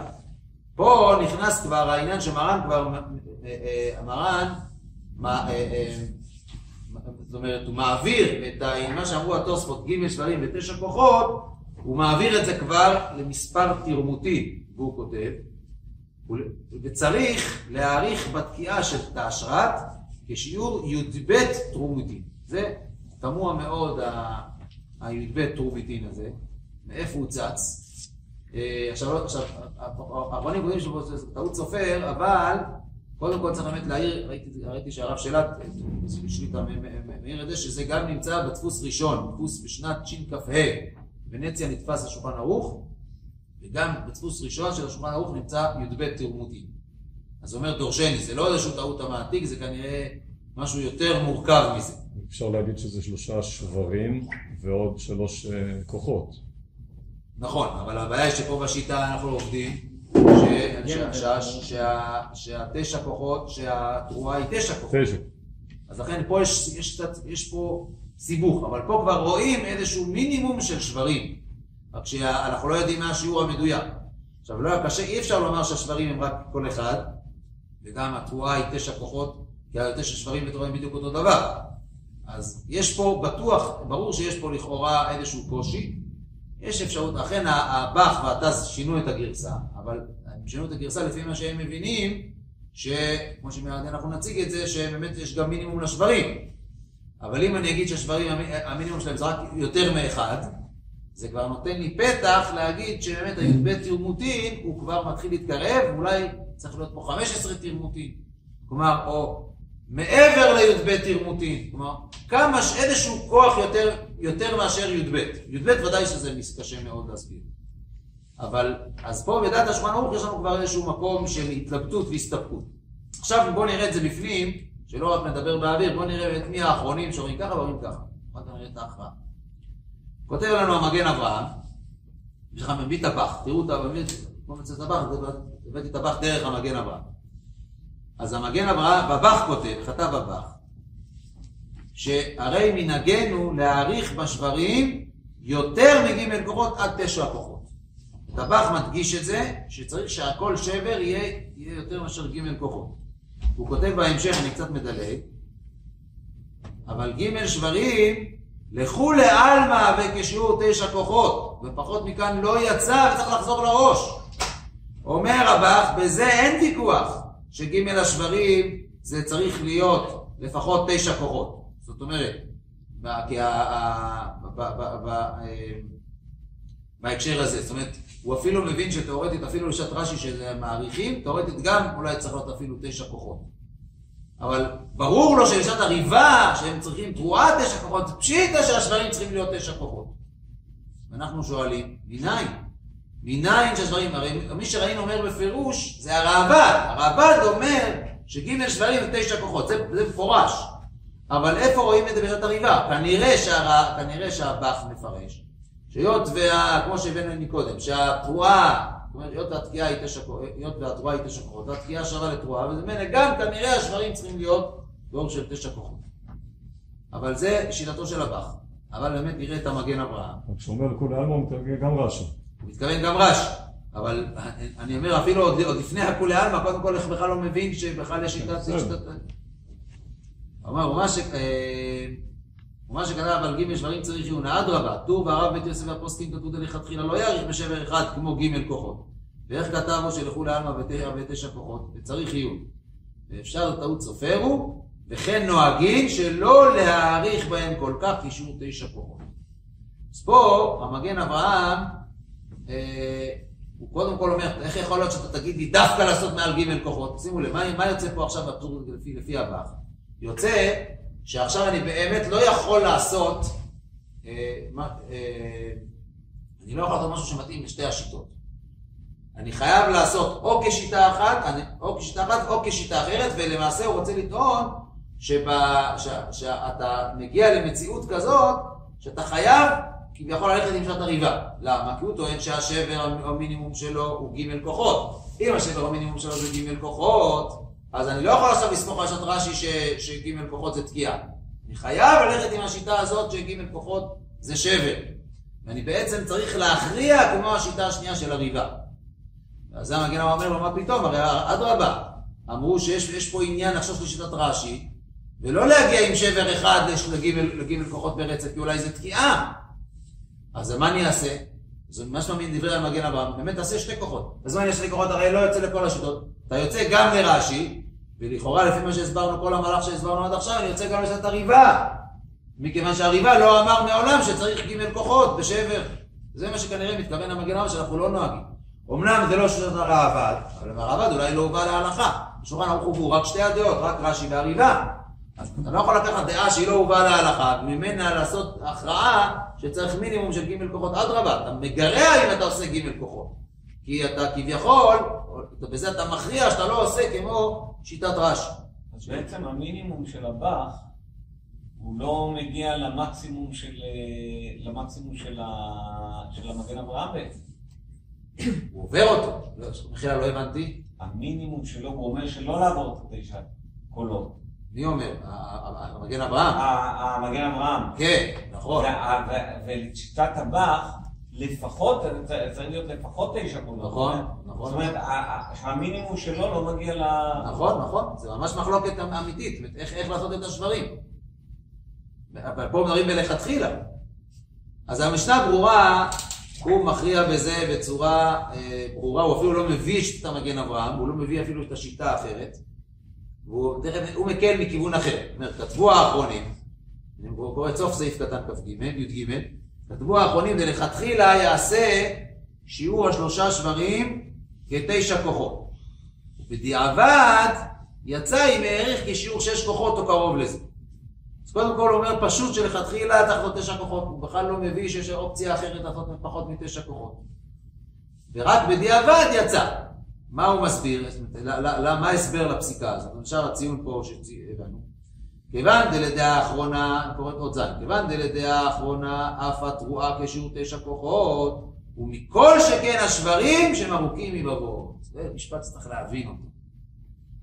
פה נכנס כבר העניין שמרן כבר, אה, אה, מרן, מה, זאת אומרת, הוא מעביר את מה שאמרו התוספות ג' שברים ותשע כוחות, הוא מעביר את זה כבר למספר תרמותי, והוא כותב, וצריך להעריך בתקיעה של תשרת כשיעור י"ב תרומיתין. זה תמוה מאוד הי"ב תרומיתין הזה, מאיפה הוא צץ. אה, עכשיו, לא, עכשיו, האחרונים קודמים שלו זה טעות סופר, אבל קודם כל צריך באמת להעיר, ראיתי שהרב שלט, שליטה מעיר את זה, שזה גם נמצא בדפוס ראשון, דפוס בשנת שכ"ה, ונציה נתפס השולחן ערוך, וגם בדפוס ראשון של השולחן ערוך נמצא י"ב תרמותין. אז אומר דורשני, זה לא איזשהו טעות המעתיק, זה כנראה משהו יותר מורכב מזה. אפשר להגיד שזה שלושה שברים ועוד שלוש uh, כוחות. נכון, אבל הבעיה היא שפה בשיטה אנחנו עובדים, שהתשע כוחות, שהתרועה היא תשע כוחות. תשע. אז לכן פה יש, יש, יש פה סיבוך, אבל פה כבר רואים איזשהו מינימום של שברים. רק שאנחנו לא יודעים מה השיעור המדויק. עכשיו, לא היה קשה, אי אפשר לומר שהשברים הם רק כל אחד, וגם התרועה היא תשע כוחות, כי התשע שברים בתורה בדיוק אותו דבר. אז יש פה, בטוח, ברור שיש פה לכאורה איזשהו קושי. יש אפשרות, אכן הבח והטס שינו את הגרסה, אבל הם שינו את הגרסה לפי מה שהם מבינים, שכמו שמיד אנחנו נציג את זה, שבאמת יש גם מינימום לשברים. אבל אם אני אגיד שהשברים, המינימום שלהם זה רק יותר מאחד, זה כבר נותן לי פתח להגיד שבאמת הי"ב תרמותין הוא כבר מתחיל להתקרב, ואולי צריך להיות פה 15 תרמותין. כלומר, או מעבר לי"ב תרמותין. כלומר, כמה, איזשהו כוח יותר, יותר מאשר י"ב. י"ב ודאי שזה קשה מאוד להסביר. אבל, אז פה בדעת השולחן ערוך יש לנו כבר איזשהו מקום של התלבטות והסתפקות. עכשיו בואו נראה את זה בפנים, שלא רק נדבר באוויר, בואו נראה את מי האחרונים שאומרים ככה ואומרים ככה. אחר כך נראה את ההכרעה. כותב לנו המגן אברהם, יש לך מביא טבח, תראו את הטבח, הבאתי טבח דרך המגן אברהם. אז המגן אברהם, בבח כותב, כתב בבח, שהרי מנהגנו להעריך בשברים יותר מג' כוחות עד תשע כוחות. טבח מדגיש את זה, שצריך שהכל שבר יהיה, יהיה יותר מאשר ג' כוחות. הוא כותב בהמשך, אני קצת מדלג, אבל ג' שברים לכו לעלמא וכשיעור תשע כוחות, ופחות מכאן לא יצא וצריך לחזור לראש. אומר הבח, בזה אין ויכוח, שג' השברים זה צריך להיות לפחות תשע כוחות. זאת אומרת, בהקשר הזה, זאת אומרת, הוא אפילו מבין שתאורטית, אפילו לשעת רש"י שזה מעריכים, תאורטית גם אולי צריך להיות אפילו תשע כוחות. אבל ברור לו שלשעת הריבה, שהם צריכים תרועה תשע כוחות, פשיטה שהשברים צריכים להיות תשע כוחות. ואנחנו שואלים, מניין? מניין שהשברים, הרי מי שראינו אומר בפירוש, זה הרעב"ד. הרעב"ד אומר שג' שברים זה תשע כוחות, זה, מפורש. אבל איפה רואים את זה בשעת הריבה? כנראה, שהר... כנראה שהבח מפרש, שהיות. כמו שהבאנו מקודם, שהתרועה אומרת, היות והתקיעה היא תשע היות והתרועה היא תשע כוחות, והתקיעה שווה לתרועה, וממילא גם כנראה השברים צריכים להיות באור של תשע כוחות. אבל זה שיטתו של הבח. אבל באמת נראה את המגן אברהם. כשהוא אומר לכולי עלמא הוא מתרגם גם רש"י. הוא מתכוון גם רש"י. אבל אני אומר, אפילו עוד, עוד לפני הכולי עלמא, קודם כל, איך בכלל לא מבין שבכלל יש שיטת... שיטת... הוא אמר, ומה שכתב על ג' שברים צריך עיון, אדרבה, טור והרב בית יוסף והפוסקים כתוב דלכתחילה לא יאריך בשבר אחד כמו ג' כוחות. ואיך כתב לו שלכו לעלמא ותשע כוחות, וצריך עיון. ואפשר טעות סופרו, וכן נוהגים שלא להאריך בהם כל כך קישור תשע כוחות. אז פה המגן אברהם, אה, הוא קודם כל אומר, איך יכול להיות שאתה תגיד לי דווקא לעשות מעל ג' כוחות? שימו לב, מה, מה יוצא פה עכשיו לפי, לפי הבא? יוצא שעכשיו אני באמת לא יכול לעשות, אה, אה, אני לא יכול לעשות משהו שמתאים לשתי השיטות. אני חייב לעשות או כשיטה אחת, או כשיטה אחת או כשיטה אחרת, ולמעשה הוא רוצה לטעון שבא, ש, שאתה מגיע למציאות כזאת, שאתה חייב כביכול ללכת עם שעת הריבה. למה? כי הוא טוען שהשבר המינימום שלו הוא ג' כוחות. אם השבר המינימום שלו זה ג' כוחות, אז אני לא יכול עכשיו לסמוך על שעת רש"י שג' כוחות זה תקיעה. אני חייב ללכת עם השיטה הזאת שג' כוחות זה שבר. ואני בעצם צריך להכריע כמו השיטה השנייה של הריבה. אז זה המגן אומר לו, מה פתאום? הרי אדרבה, אמרו שיש פה עניין עכשיו של שיטת רש"י, ולא להגיע עם שבר אחד לג' כוחות ברצף, כי אולי זה תקיעה. אז מה אני אעשה? זה ממש מאמין דברי המגן אברהם, באמת תעשה שתי כוחות. אז מה אני אעשה כוחות? הרי לא יוצא לכל השיטות. אתה יוצא גם לרש"י, ולכאורה לפי מה שהסברנו, כל המהלך שהסברנו עד עכשיו, אני יוצא גם לשעת הריבה. מכיוון שהריבה לא אמר מעולם שצריך ג' כוחות בשבר. זה מה שכנראה מתכוון המגן אברהם שאנחנו לא נוהגים. אמנם זה לא שיטת הרעב"ד, אבל הרעב"ד אולי לא הובא להלכה. בשולחן ערוך הובאו רק שתי הדעות, רק רש"י והריבה. אז אתה לא יכול לקחת דעה שהיא לא הובאה להלכה, וממנה לעשות הכרעה שצריך מינימום של ג' כוחות. אדרבה, אתה מגרע אם אתה עושה ג' כוחות. כי אתה כביכול, בזה אתה מכריע שאתה לא עושה כמו שיטת רש"י. אז בעצם המינימום של הבח הוא לא מגיע למקסימום של, למקסימום של, ה, של המגן אברהם בעצם. הוא עובר אותו. מחילה, לא הבנתי. המינימום שלו, הוא אומר שלא לעבור את התשע קולות. מי אומר? המגן אברהם. המגן אברהם. כן, נכון. ולשיטת הבח, לפחות, צריך להיות לפחות תשע קולות. נכון, נכון. זאת אומרת, המינימום שלו לא מגיע ל... נכון, נכון. זה ממש מחלוקת אמיתית. איך לעשות את השברים. אבל פה מדברים מלכתחילה. אז המשנה ברורה הוא מכריע בזה בצורה אה, ברורה, הוא אפילו לא מביא את המגן אברהם, הוא לא מביא אפילו את השיטה האחרת, והוא תכף, הוא מקל מכיוון אחר. זאת אומרת, כתבו האחרונים, אני קורא את סוף סעיף קטן כ"ג, י"ג, כתבו האחרונים, ולכתחילה יעשה שיעור השלושה שברים כתשע כוחות. בדיעבד יצא אם העריך כשיעור שש כוחות או קרוב לזה. אז קודם כל הוא אומר פשוט שלכתחילה לעשות תשע כוחות, הוא בכלל לא מביא שיש אופציה אחרת לעשות פחות מתשע כוחות. ורק בדיעבד יצא. מה הוא מסביר? מה ההסבר לפסיקה הזאת? נשאר הציון פה שהבנו. כיוון דלדעה האחרונה, אני קורא עוד זין, כיוון דלדעה האחרונה אף התרועה כשיעור תשע כוחות, ומכל שכן השברים שהם ארוכים מבבות. זה משפט שצריך להבין אותו.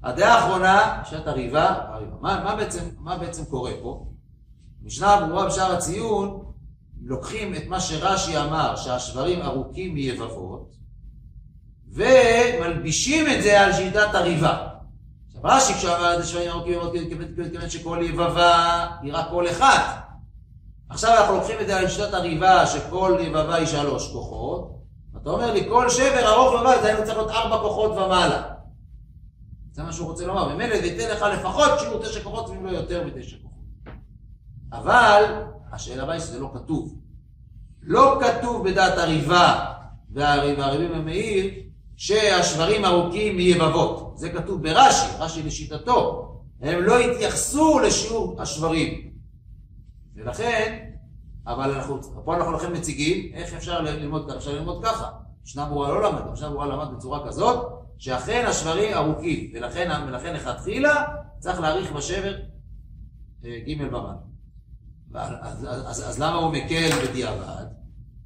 הדעה האחרונה, שעת הריבה, הריבה. מה, מה, בעצם, מה בעצם קורה פה? משנה ברורה בשער הציון, לוקחים את מה שרש"י אמר, שהשברים ארוכים מיבבות, ומלבישים את זה על שיטת הריבה. רש"י כשאמר את השברים ארוכים מיבבות, כיוון שכל יבבה היא רק כל אחד. עכשיו אנחנו לוקחים את זה על שיטת הריבה, שכל יבבה היא שלוש כוחות, אתה אומר לי, כל שבר ארוך לבד, זה היינו צריך להיות ארבע כוחות ומעלה. זה מה שהוא רוצה לומר. ממילא זה ייתן לך לפחות שיעור תשע כוחות, ואם לא יותר מתשע כוחות. אבל, השאלה הבאה היא שזה לא כתוב. לא כתוב בדעת הריבה והריבים המאיר שהשברים ארוכים מיבבות. זה כתוב ברש"י, רש"י לשיטתו. הם לא התייחסו לשיעור השברים. ולכן, אבל אנחנו, פה אנחנו לכם מציגים איך אפשר ללמוד. אפשר ללמוד ככה. משנה ברורה לא למד, משנה ברורה למד בצורה כזאת, שאכן השברים ארוכים, ולכן, ולכן לכתחילה צריך להאריך בשבר אה, ג' במן. אז, אז, אז, אז למה הוא מקל בדיעבד?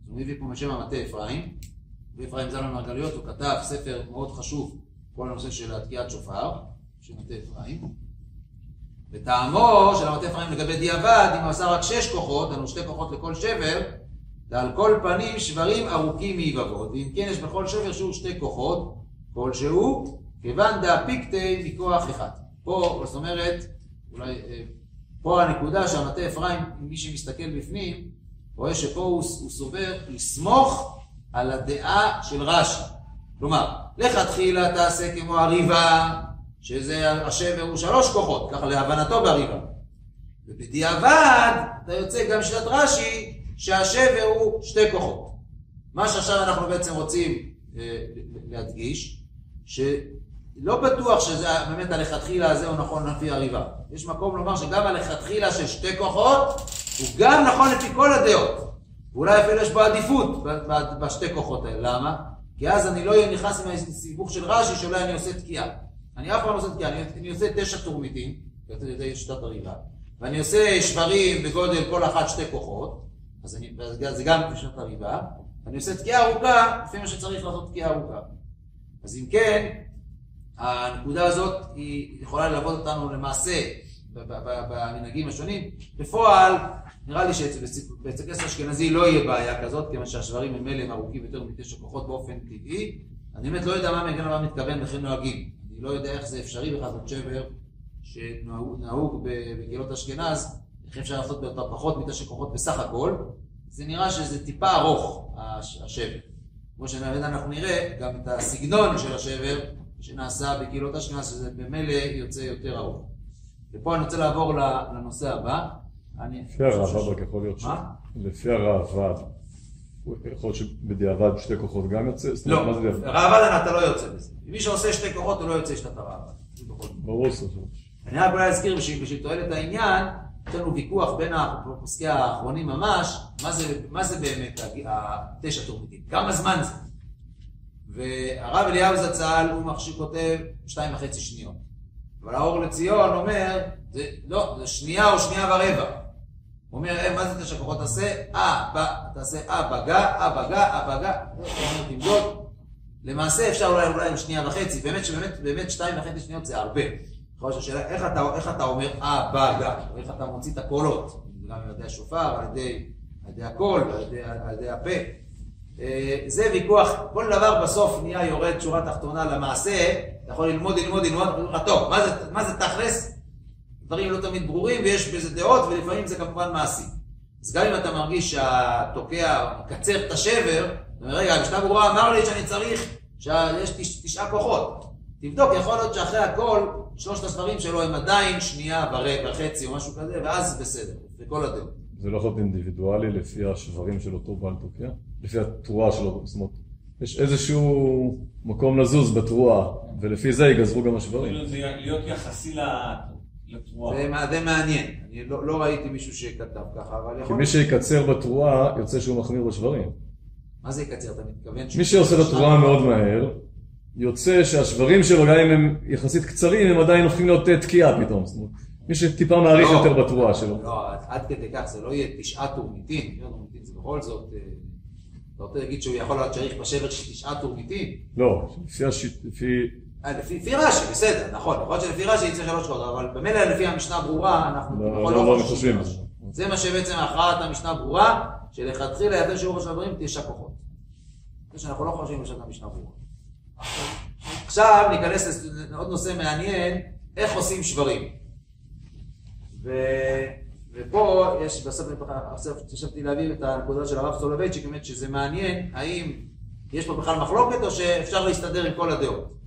הוא מביא פה משם המטה אפרים, ואפרים זלמן מרגליות, הוא כתב ספר מאוד חשוב, כל הנושא של תקיעת שופר, של מטה אפרים. וטעמו של המטה אפרים לגבי דיעבד, אם הוא עשה רק שש כוחות, לנו שתי כוחות לכל שבר, ועל כל פנים שברים ארוכים מעיבבות, ואם כן יש בכל שבר שהוא שתי כוחות, כלשהו, כיוון דאפיקטי מכוח אחד. פה, זאת אומרת, אולי, אה, פה הנקודה שהמטה אפרים, מי שמסתכל בפנים, רואה שפה הוא, הוא סובר לסמוך על הדעה של רש"י. כלומר, לכתחילה תעשה כמו הריבה, שזה השבר הוא שלוש כוחות, ככה להבנתו בריבה. ובדיעבד, אתה יוצא גם שיטת רש"י, שהשבר הוא שתי כוחות. מה שעכשיו אנחנו בעצם רוצים אה, להדגיש, שלא בטוח שזה באמת הלכתחילה הזה הוא נכון לפי הריבה. יש מקום לומר שגם הלכתחילה של שתי כוחות, הוא גם נכון לפי כל הדעות. ואולי אפילו יש בו עדיפות בשתי כוחות האלה. למה? כי אז אני לא נכנס עם הסיבוך של רש"י שאולי אני עושה תקיעה. אני אף פעם לא עושה תקיעה, אני, אני עושה תשע טורמיטים, ידי שיטת הריבה, ואני עושה שברים בגודל כל אחת שתי כוחות, אז אני, זה גם בשיטת הריבה, אני עושה תקיעה ארוכה, לפי מה שצריך לעשות תקיעה ארוכה. אז אם כן, הנקודה הזאת היא יכולה ללוות אותנו למעשה במנהגים השונים. בפועל, נראה לי שאצל כסף אשכנזי לא יהיה בעיה כזאת, כיוון שהשברים הם אלה הם ארוכים יותר מתשע כוחות באופן טבעי. אני באמת לא יודע מה מגן הרב מתכוון וכן נוהגים. אני לא יודע איך זה אפשרי בכלל לעשות שבר שנהוג בקהילות אשכנז, איך אפשר לעשות באותה פחות מתשע כוחות בסך הכל. זה נראה שזה טיפה ארוך, השבר. כמו שאנחנו נראה, גם את הסגנון של השבר שנעשה בקהילות אשכנז, שזה במילא יוצא יותר ארוך. ופה אני רוצה לעבור לנושא הבא. לפי הראב"ד רק יכול להיות ש... מה? לפי הראב"ד, יכול להיות שבדיעבד שתי כוחות גם יוצא? לא, ראב"ד אתה לא יוצא בזה. מי שעושה שתי כוחות הוא לא יוצא שיטת הראב"ד. ברור סוף אני רק אולי אזכיר בשביל תועלת העניין, יש לנו ויכוח בין הפוסקי האחרונים ממש, מה זה, מה זה באמת התשע תורמיתים, כמה זמן זה. והרב אליהו זצ"ל הוא מכשיר כותב שתיים וחצי שניות. אבל האור לציון אומר, זה, לא, זה שנייה או שנייה ורבע. הוא אומר, אה, מה זה תשע כוחות? תעשה אה, ב, תעשה אה בגה, אה בגה, אה בגה, תמדוד. למעשה אפשר אולי אולי עם שנייה וחצי, באמת שבאמת, באמת שתיים וחצי שניות זה הרבה. יכול להיות שהשאלה, איך אתה, איך אתה אומר אה בגה, או איך אתה מוציא את הקולות, גם על ידי השופר, על ידי, על ידי הקול, על ידי, על ידי הפה. אה, זה ויכוח, כל דבר בסוף נהיה יורד שורה תחתונה למעשה, אתה יכול ללמוד, ללמוד, ללמוד, טוב, מה זה, מה זה תכלס? דברים לא תמיד ברורים ויש בזה דעות ולפעמים זה כמובן מעשי. אז גם אם אתה מרגיש שהתוקע מקצר את השבר, אתה אומר, רגע, המשנה ברורה אמר לי שאני צריך, שיש תש, תשעה כוחות. תבדוק, יכול להיות שאחרי הכל, שלושת הספרים שלו הם עדיין שנייה וחצי או משהו כזה, ואז בסדר, בכל הדעות. זה לא יכול להיות אינדיבידואלי לפי השברים של אותו בעל תוקע? לפי התרועה שלו, זאת אומרת, יש איזשהו מקום לזוז בתרועה, ולפי זה ייגזרו גם השברים. זה להיות יחסי לתרועה. זה מעניין, אני לא, לא ראיתי מישהו שכתב ככה, אבל יכול... כי מי שיקצר בתרועה, יוצא שהוא מחמיר בשברים. מה זה יקצר? אתה מתכוון... מי שעושה את התרועה מאוד מהר, יוצא שהשברים שלו, גם אם הם יחסית קצרים, הם עדיין הופכים להיות תקיעה פתאום. זאת אומרת, מי שטיפה מעריך לא, יותר בתרועה שלו. לא, עד כדי כך זה לא יהיה תשעה טורמיטים, טורמיטים זה בכל זאת... אה, אתה רוצה להגיד שהוא יכול להיות צריך בשבר של תשעה טורמיטים? לא, לפי השיט... לפי... אה, לפי רש"י, בסדר, נכון, יכול להיות שלפי רש"י יצא שלוש שעות, אבל במילא לפי המשנה ברורה, אנחנו לא, לא, לא חושבים על זה. מה שבעצם הכרעת המשנה ברורה, שלכתחילה יותר שיעור של הדברים תשע כוחות. זה שאנחנו לא חושבים בשעת המשנה ברורה. עכשיו ניכנס לעוד נושא מעניין, איך עושים שברים. ו... ופה יש, בסוף חשבתי להביא את הנקודה של הרב סולובייצ'יק, באמת שזה מעניין, האם יש פה בכלל מחלוקת או שאפשר להסתדר עם כל הדעות.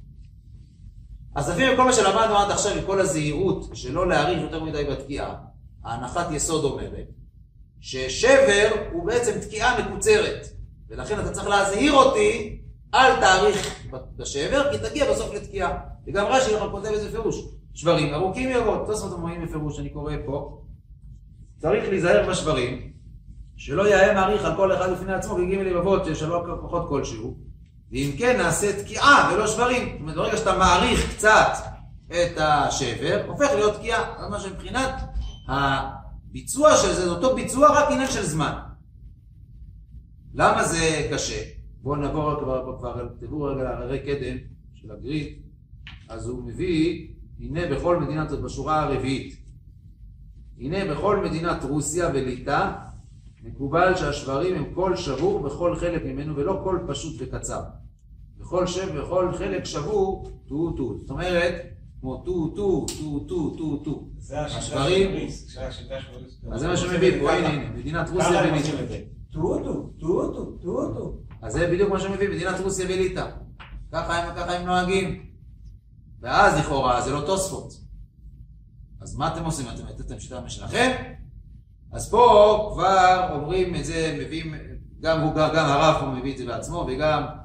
אז לפי כל מה שלמדנו עד עכשיו, עם כל הזהירות שלא להאריך יותר מדי בתקיעה, ההנחת יסוד אומרת ששבר הוא בעצם תקיעה מקוצרת, ולכן אתה צריך להזהיר אותי אל תאריך בשבר, כי תגיע בסוף לתקיעה. וגם רש"י כותב איזה פירוש, שברים ארוכים מאוד, תוספות אומרים בפירוש, אני קורא פה, צריך להיזהר בשברים, שלא יהיה מעריך על כל אחד בפני עצמו כג' לבבות של שלוש כוחות כלשהו, ואם כן נעשה תקיעה ולא שברים. זאת אומרת, ברגע שאתה מעריך קצת את השבר, הופך להיות תקיעה. זאת אומרת שמבחינת הביצוע של זה, זה אותו ביצוע, רק עניין של זמן. למה זה קשה? בואו נעבור כבר, כבר, תראו רגע להררי קדם של הגרי"ד, אז הוא מביא, הנה בכל מדינת, בשורה הרביעית, הנה בכל מדינת רוסיה וליטא, מקובל שהשברים הם קול שבור בכל חלק ממנו ולא קול פשוט וקצר. בכל שם, בכל חלק שבור, טו טו. זאת אומרת, כמו טו טו, טו טו, טו טו. השברים-. אז זה מה שמביא פה, הנה, הנה, מדינת רוסיה וליטא. עושים את זה. טו-טו, טו-טו, טו-טו. אז זה בדיוק מה שמביא מדינת רוסיה וליטא. ככה הם, נוהגים. ואז לכאורה זה לא תוספות. אז מה אתם עושים? אתם נתתם שיטה משלכם? אז פה כבר אומרים את זה, מביאים, גם הוא, גם, גם הרב פה מביא את זה בעצמו, וגם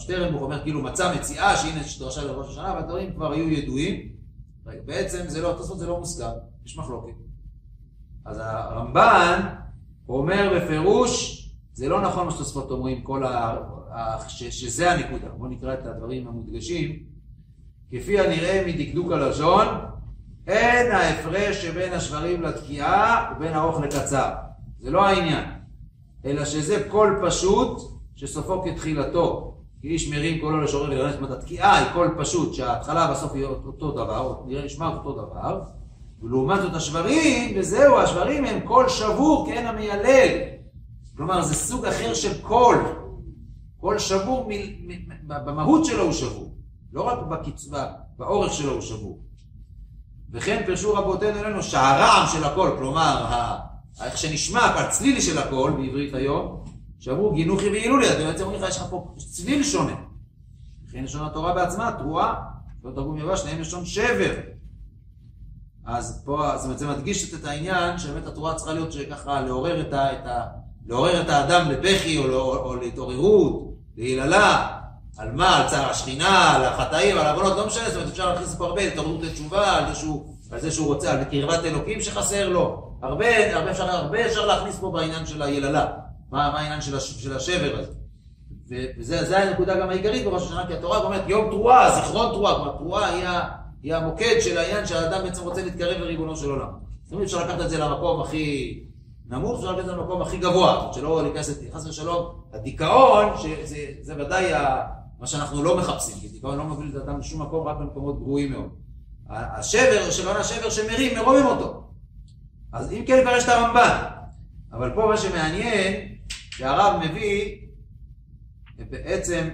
שטרנבוך אומר כאילו מצא מציאה שהנה יש דרשה לראש השנה, והדברים כבר היו ידועים. בעצם זה לא, תוספות זה לא מוסכם, יש מחלוקת. אז הרמב"ן אומר בפירוש, זה לא נכון מה שתוספות אומרים, כל ה... ש... שזה הנקודה. בואו נקרא את הדברים המודגשים. כפי הנראה מדקדוק הלשון, אין ההפרש שבין השברים לתקיעה ובין ארוך לקצר. זה לא העניין. אלא שזה קול פשוט שסופו כתחילתו. כי איש מרים קולו לשורר ולרנס, זאת אומרת, התקיעה היא קול פשוט, שההתחלה והסוף יהיה אותו דבר, או נראה נשמע אותו דבר, ולעומת זאת השברים, וזהו, השברים הם קול שבור כעין המיילל. כלומר, זה סוג אחר של קול. קול שבור, מ, במהות שלו הוא שבור. לא רק בקיצ... באורך שלו הוא שבור. וכן פירשו רבותינו אלינו שהרעם של הקול, כלומר, ה... איך שנשמע, הצליל של הקול בעברית היום, שאמרו גנוחי וילולי, אז בעצם אומרים לך, יש לך פה צליל שונה. וכן לשון התורה בעצמה, תרועה, לא תרגום יבש, שניהם לשון שבר. אז פה, זאת אומרת, זה מדגיש את העניין שבאמת התורה צריכה להיות שככה לעורר את, ה, את, ה, לעורר את האדם לבכי או, או, או להתעוררות, להיללה, על מה? על צער השכינה, על החטאים, על העוונות, לא משנה, זאת אומרת, אפשר להכניס פה הרבה התעוררות לתשובה, על זה שהוא, על זה שהוא רוצה, על קרבת אלוקים שחסר לו. הרבה, הרבה אפשר, הרבה אפשר להכניס פה בעניין של היללה. מה, מה העניין של, הש, של השבר הזה. ו- וזה זה הנקודה גם העיקרית בראש השנה, כי התורה אומרת יום תרועה, זיכרון תרועה, כלומר תרועה היא, היא המוקד של העניין שהאדם בעצם רוצה להתקרב לריבונו של עולם. אומרת, אפשר לקחת את זה למקום הכי נמוך, אפשר לקחת את זה למקום הכי גבוה, שלא להיכנס, חס ושלום, הדיכאון, שזה זה ודאי ה- מה שאנחנו לא מחפשים, כי דיכאון לא מוביל את האדם לשום מקום, רק למקומות גרועים מאוד. השבר, שלא השבר שמרים, מרומם אותו. אז אם כן, כבר יש את הרמב"ן. אבל פה מה שמעניין, שהרב מביא, בעצם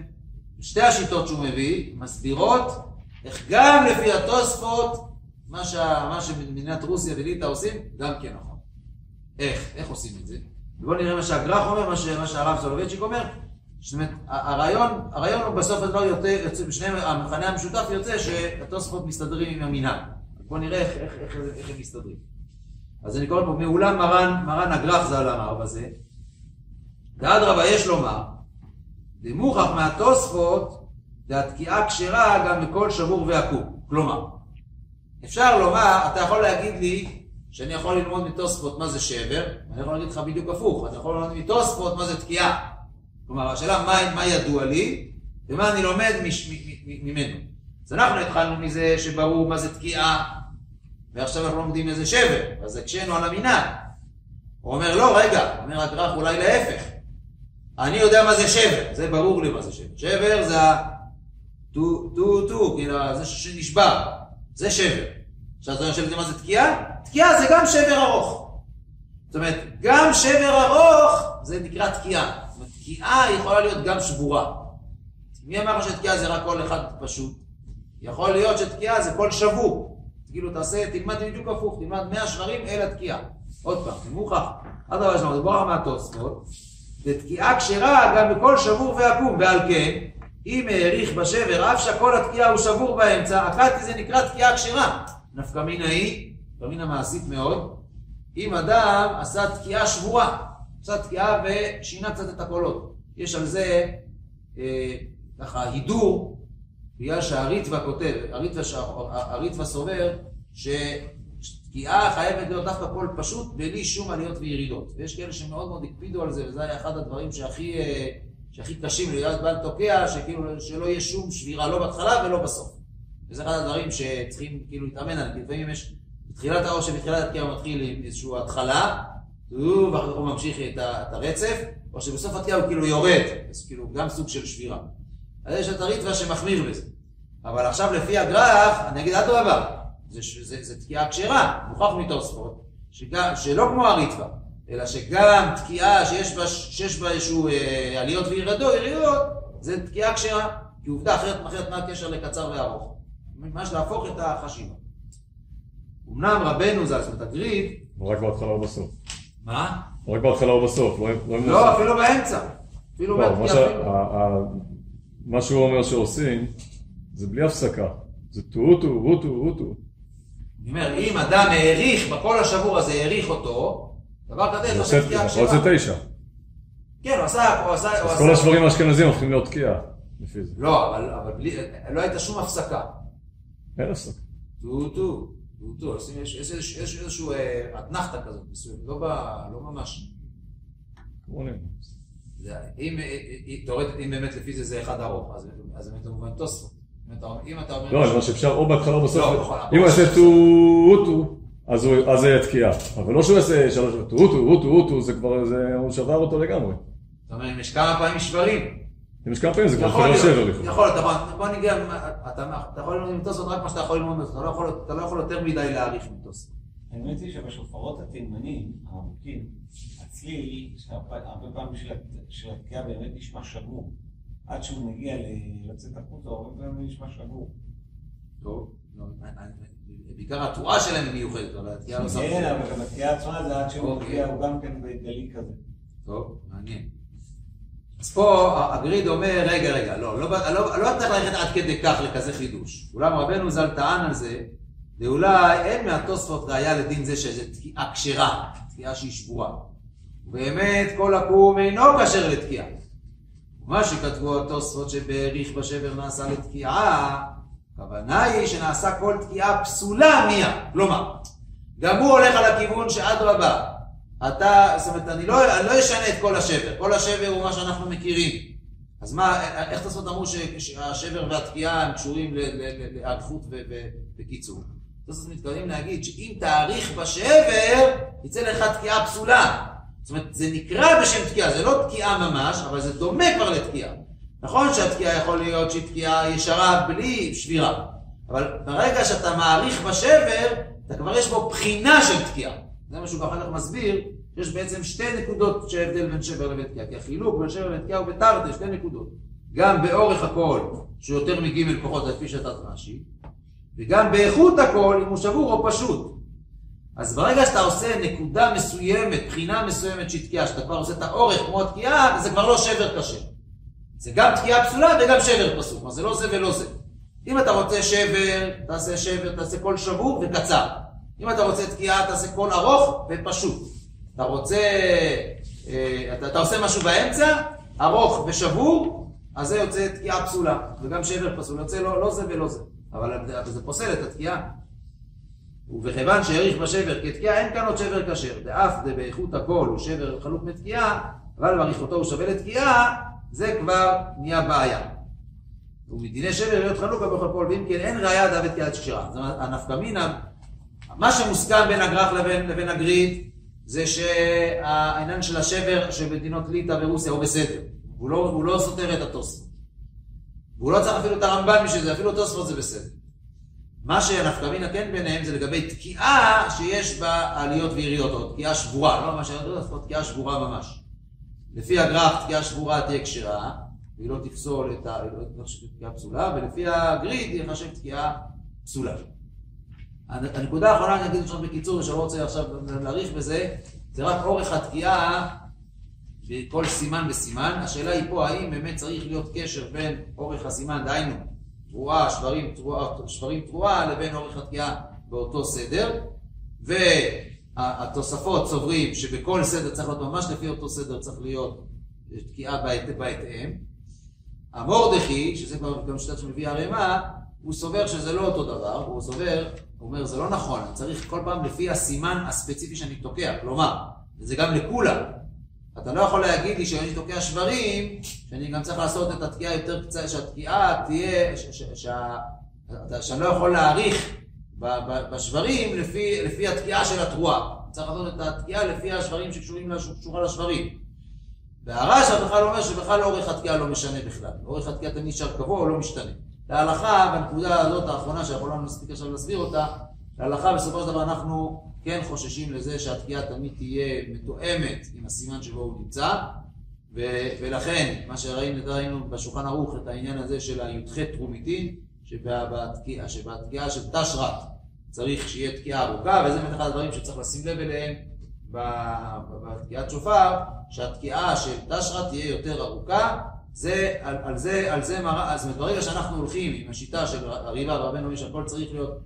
שתי השיטות שהוא מביא, מסבירות איך גם לפי התוספות, מה, שה, מה שמדינת רוסיה וליטא עושים, גם כן נכון. איך? איך עושים את זה? בואו נראה מה שהגר"ח אומר, מה, ש, מה שהרב סולובייצ'יק אומר. זאת אומרת, הרעיון, הרעיון הוא בסוף הדבר יוצא, יוצא המכנה המשותף יוצא שהתוספות מסתדרים עם המנהג. בואו נראה איך, איך, איך, איך הם מסתדרים. אז אני קורא פה, מעולם מרן, מרן הגר"ח ז"ל אמר בזה, ואדרבה יש לומר, דמוכח מהתוספות, דהתקיעה כשרה גם מכל שבור ועקום. כלומר, אפשר לומר, אתה יכול להגיד לי שאני יכול ללמוד מתוספות מה זה שבר, ואני יכול להגיד לך בדיוק הפוך, אתה יכול ללמוד מתוספות מה זה תקיעה. כלומר, השאלה מה, מה ידוע לי, ומה אני לומד מש, מ, מ, מ, ממנו. אז אנחנו התחלנו מזה שברור מה זה תקיעה, ועכשיו אנחנו לומדים איזה שבר, אז הקשינו על המנהג. הוא אומר, לא, רגע, אומר הגר"ח, אולי להפך. אני יודע מה זה שבר, זה ברור לי מה זה שבר. שבר זה הטו, טו, טו, כאילו, זה שנשבר, זה שבר. עכשיו אתה חושב מה זה תקיעה? תקיעה זה גם שבר ארוך. זאת אומרת, גם שבר ארוך זה נקרא תקיעה. זאת אומרת, תקיעה יכולה להיות גם שבורה. מי אמר שתקיעה זה רק קול אחד פשוט? יכול להיות שתקיעה זה קול שבור. כאילו תעשה, תלמד בדיוק הפוך, תלמד 100 שברים אל התקיעה. עוד פעם, זה מוכח. עד דבר שלנו, זה בואו מהתוספות. ותקיעה כשרה גם בכל שבור ועקום, ועל כן, אם העריך בשבר, אף שכל התקיעה הוא שבור באמצע, הקלטי זה נקרא תקיעה כשרה. נפקא מינה היא, נפקא מינה מעשית מאוד, אם אדם עשה תקיעה שבורה, עשה תקיעה ושינה קצת את הקולות. יש על זה אה, ככה הידור, בגלל שהריטווה כותב, הריטווה, סובר, שתקיעה חייבת להיות דווקא קול פשוט, בלי שום עליות וירידות. ויש כאלה שמאוד מאוד הקפידו על זה, וזה היה אחד הדברים שהכי, אה, שהכי קשים להיות בעל תוקע, שכאילו שלא יהיה שום שבירה, לא בהתחלה ולא בסוף. וזה אחד הדברים שצריכים כאילו להתאמן עליהם, כי לפעמים יש, בתחילת האור שבתחילת התקיעה הוא מתחיל עם איזושהי התחלה, ואחר כך הוא ממשיך את, את הרצף, או שבסוף התקיעה הוא כאילו יורד, אז כאילו גם סוג של שבירה. אז יש את הריטווה שמחמיר בזה. אבל עכשיו לפי הגרף, אני אגיד אדרבה, זה, זה, זה תקיעה כשרה, מוכח מתוספות, שלא כמו הריטווה, אלא שגם תקיעה שיש בה, שיש בה איזשהו אה, עליות וירדות, ירידות, זה תקיעה כשרה, כי עובדה אחרת, אחרת מה הקשר לקצר וארוך? ממש להפוך את החשיבה. אמנם רבנו ז"ל, זאת אומרת הגריד, הוא רק בהתחלה או בסוף. מה? הוא רק בהתחלה או בסוף, לא לא לא, אפילו באמצע. אפילו לא, בתקיעה ה- מה שהוא אומר שעושים, זה בלי הפסקה. זה טו-טו, רוטו, רוטו. אני אומר, אם אדם האריך, בקול השבור הזה האריך אותו, דבר כזה, הוא זה עושה- כשרה. זה תשע. כן, הוא עשה, הוא עשה, הוא אז עשה. כל השברים האשכנזים הופכים להיות תקיעה, לפי זה. לא, אבל, לא הייתה שום הפסקה. אין הפסקה. טו טו, טו טו, יש איזשהו אה, אתנחתא כזאת מסוימת, לא לא ממש. אם, אה, אה, אם באמת לפי זה זה אחד ארוך, אז אז באמת כמובן תוספות. אם אתה- אומר... לא, אני אומר שאפשר או בהתחלה או בסוף. לא, נכון, אם הוא אבל- יעשה טו-טו, אז זה יהיה תקיעה. אבל לא שהוא יעשה שלוש, טו-טו, רוטו, רוטו, זה כבר, זה- הוא שבר אותו לגמרי. זאת אומרת, אם יש כמה פעמים שברים. אם יש כמה פעמים זה כבר חבר שבר לכאורה. יכול להיות, אבל בוא ניגע, אתה אתה יכול ללמוד מתוספות רק מה שאתה יכול ללמוד, אתה לא אתה לא יכול יותר מדי להעריך מתוספות. האמת היא שבשופרות התימנים, העמוקים, הצליל, הרבה פעמים של הת- של התקיעה באמת נשמע שבור. עד שהוא מגיע לצאת החוצה, הרבה פעמים נשמע שבור. טוב, לא, בעיקר התרועה שלהם היא מיוחדת, אבל התקיעה לא שמה. כן, אבל התקיעה עצמה זה עד שהוא אוקיי. מגיע, הוא גם כן בגלי כזה. טוב, מעניין. אז פה הגריד אומר, רגע, רגע, לא, לא, לא, לא צריך ללכת עד כדי כך לכזה חידוש. אולם רבנו ז"ל טען על זה, ואולי אין מהתוספות ראיה לדין זה שזה תקיעה כשרה, תקיעה שהיא שבורה. באמת כל עקום אינו כשר לתקיעה. מה שכתבו התוספות שבהעריך בשבר נעשה לתקיעה, הכוונה היא שנעשה כל תקיעה פסולה מיד. כלומר, גם הוא הולך על הכיוון שאדרבה, אתה, זאת אומרת, אני לא, אני לא אשנה את כל השבר, כל השבר הוא מה שאנחנו מכירים. אז מה, איך תעשו אמרו שהשבר והתקיעה הם קשורים לאריכות וקיצור? תוספות מתכוונים להגיד שאם תאריך בשבר, יצא לך תקיעה פסולה. זאת אומרת, זה נקרא בשם תקיעה, זה לא תקיעה ממש, אבל זה דומה כבר לתקיעה. נכון שהתקיעה יכול להיות שהיא תקיעה ישרה בלי שבירה, אבל ברגע שאתה מאריך בשבר, אתה כבר יש בו בחינה של תקיעה. זה מה שהוא אחר כך מסביר, שיש בעצם שתי נקודות שההבדל בין שבר לבין תקיעה. כי החילוק בין שבר לבין תקיעה הוא בתרתי, שתי נקודות. גם באורך הקול, שהוא יותר מג' כוחות, לפי שיטת רש"י, וגם באיכות הקול, אם הוא שבור או פשוט. אז ברגע שאתה עושה נקודה מסוימת, בחינה מסוימת של תקיעה, שאתה כבר עושה את האורך כמו התקיעה, זה כבר לא שבר קשה. זה גם תקיעה פסולה וגם שבר פסול, זה לא זה ולא זה. אם אתה רוצה שבר, תעשה שבר, תעשה קול שבור וקצר. אם אתה רוצה תקיעה, תעשה קול ארוך ופשוט. אתה רוצה, אה, אתה, אתה עושה משהו באמצע, ארוך ושבור, אז זה יוצא תקיעה פסולה, וגם שבר פסול, יוצא לא, לא זה ולא זה. אבל זה פוסל את התקיעה. ובכיוון שהאריך בשבר כתקיעה, אין כאן עוד שבר כשר. דאף דבאיכות הקול הוא שבר חלוק מתקיעה, אבל באריכותו הוא שווה לתקיעה, זה כבר נהיה בעיה. ומדיני שבר להיות חלוקה בכל קול, ואם כן אין ראיה דאבת תקיעת כשרה. זאת אומרת, הנפקא מינה, מה שמוסכם בין הגרח לבין, לבין הגריד, זה שהעניין של השבר של מדינות ליטא ורוסיה הוא בסדר. הוא לא, הוא לא סותר את התוספות. והוא לא צריך אפילו את הרמב"ן בשביל זה, אפילו תוספות זה בסדר. מה שהנפקא מינה כן ביניהם זה לגבי תקיעה שיש בה עליות ויריות, או תקיעה שבורה, לא שאני יודע, זאת תקיעה שבורה ממש. לפי הגרף תקיעה שבורה תהיה כשרה, והיא לא תפסול את ה... היא לא תחשב תקיעה פסולה, ולפי הגריד היא תחשב תקיעה פסולה. הנקודה האחרונה, אני אגיד עכשיו בקיצור, שאני לא רוצה עכשיו להאריך בזה, זה רק אורך התקיעה בכל סימן וסימן. השאלה היא פה, האם באמת צריך להיות קשר בין אורך הסימן, דהיינו, תרועה, שברים, תרועה, שברים תרועה, לבין אורך התקיעה באותו סדר, והתוספות סוברים שבכל סדר צריך להיות ממש לפי אותו סדר, צריך להיות תקיעה בהת- בהתאם. המורדכי, שזה כבר גם שיטה שמביא הרמ"א, הוא סובר שזה לא אותו דבר, הוא סובר, הוא אומר זה לא נכון, צריך כל פעם לפי הסימן הספציפי שאני תוקע, כלומר, וזה גם לכולם. אתה לא יכול להגיד לי שאני תוקע שברים, שאני גם צריך לעשות את התקיעה יותר קצת, שהתקיעה תהיה, שאני לא יכול להעריך בשברים לפי, לפי התקיעה של התרועה. צריך לעשות את התקיעה לפי השברים שקשורים שקשורה לשברים. והרש"א בכלל אומר שבכלל אורך התקיעה לא משנה בכלל. אורך התקיעה תמיד נשאר קבוע, לא משתנה. להלכה, בנקודה הזאת האחרונה שאנחנו לא נספיק עכשיו להסביר אותה, להלכה בסופו של דבר אנחנו כן חוששים לזה שהתקיעה תמיד תהיה מתואמת עם הסימן שבו הוא נמצא ו- ולכן מה שראינו ראינו בשולחן ערוך את העניין הזה של הי"ח תרומיתין שבתקיעה, שבתקיעה של תשרת צריך שיהיה תקיעה ארוכה וזה באמת אחד הדברים שצריך לשים לב אליהם בתקיעת שופר שהתקיעה של תשרת תהיה יותר ארוכה. זה, על, על זה, על זה מראה, אז ברגע שאנחנו הולכים עם השיטה של הריבה ורבנו שהכל צריך להיות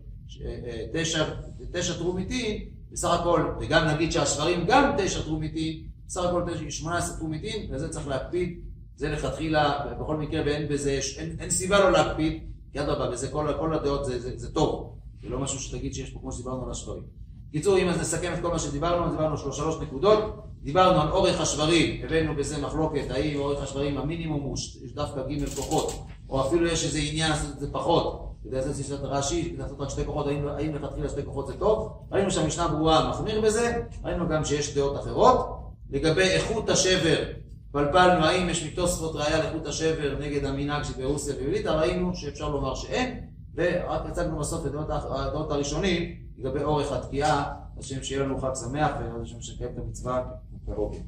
תשע, תשע תרומיתין, בסך הכל, וגם נגיד שהשברים גם תשע תרומיתין, בסך הכל שמונה עשרה תרומיתין, וזה צריך להקפיד, זה לכתחילה, בכל מקרה, ואין בזה, אין, אין סיבה לא להקפיד, כי אדרבה, וזה כל, כל הדעות זה, זה, זה טוב, זה לא משהו שתגיד שיש פה כמו שדיברנו על השברים. בקיצור, אם אז נסכם את כל מה שדיברנו, דיברנו שלוש, שלוש נקודות, דיברנו על אורך השברים, הבאנו בזה מחלוקת, האם אורך השברים המינימום הוא דווקא ג' כוחות, או אפילו יש איזה עניין לעשות את זה פחות, כדי לעשות שיטת רש"י, כדי לעשות רק שתי כוחות, האם, האם לכתחילה שתי כוחות זה טוב? ראינו שהמשנה ברורה מחמיר בזה, ראינו גם שיש דעות אחרות. לגבי איכות השבר, פלפלנו האם יש מתוספות ראייה לאיכות השבר נגד המנהג של ברוסיה ובליטא, ראינו שאפשר לומר שאין, ורק הצגנו בסוף את הדעות הראשונים לגבי אורך התקיעה, השם שיהיה לנו חג שמח, ובעזרת השם שנקיים את המצווה בקרוב.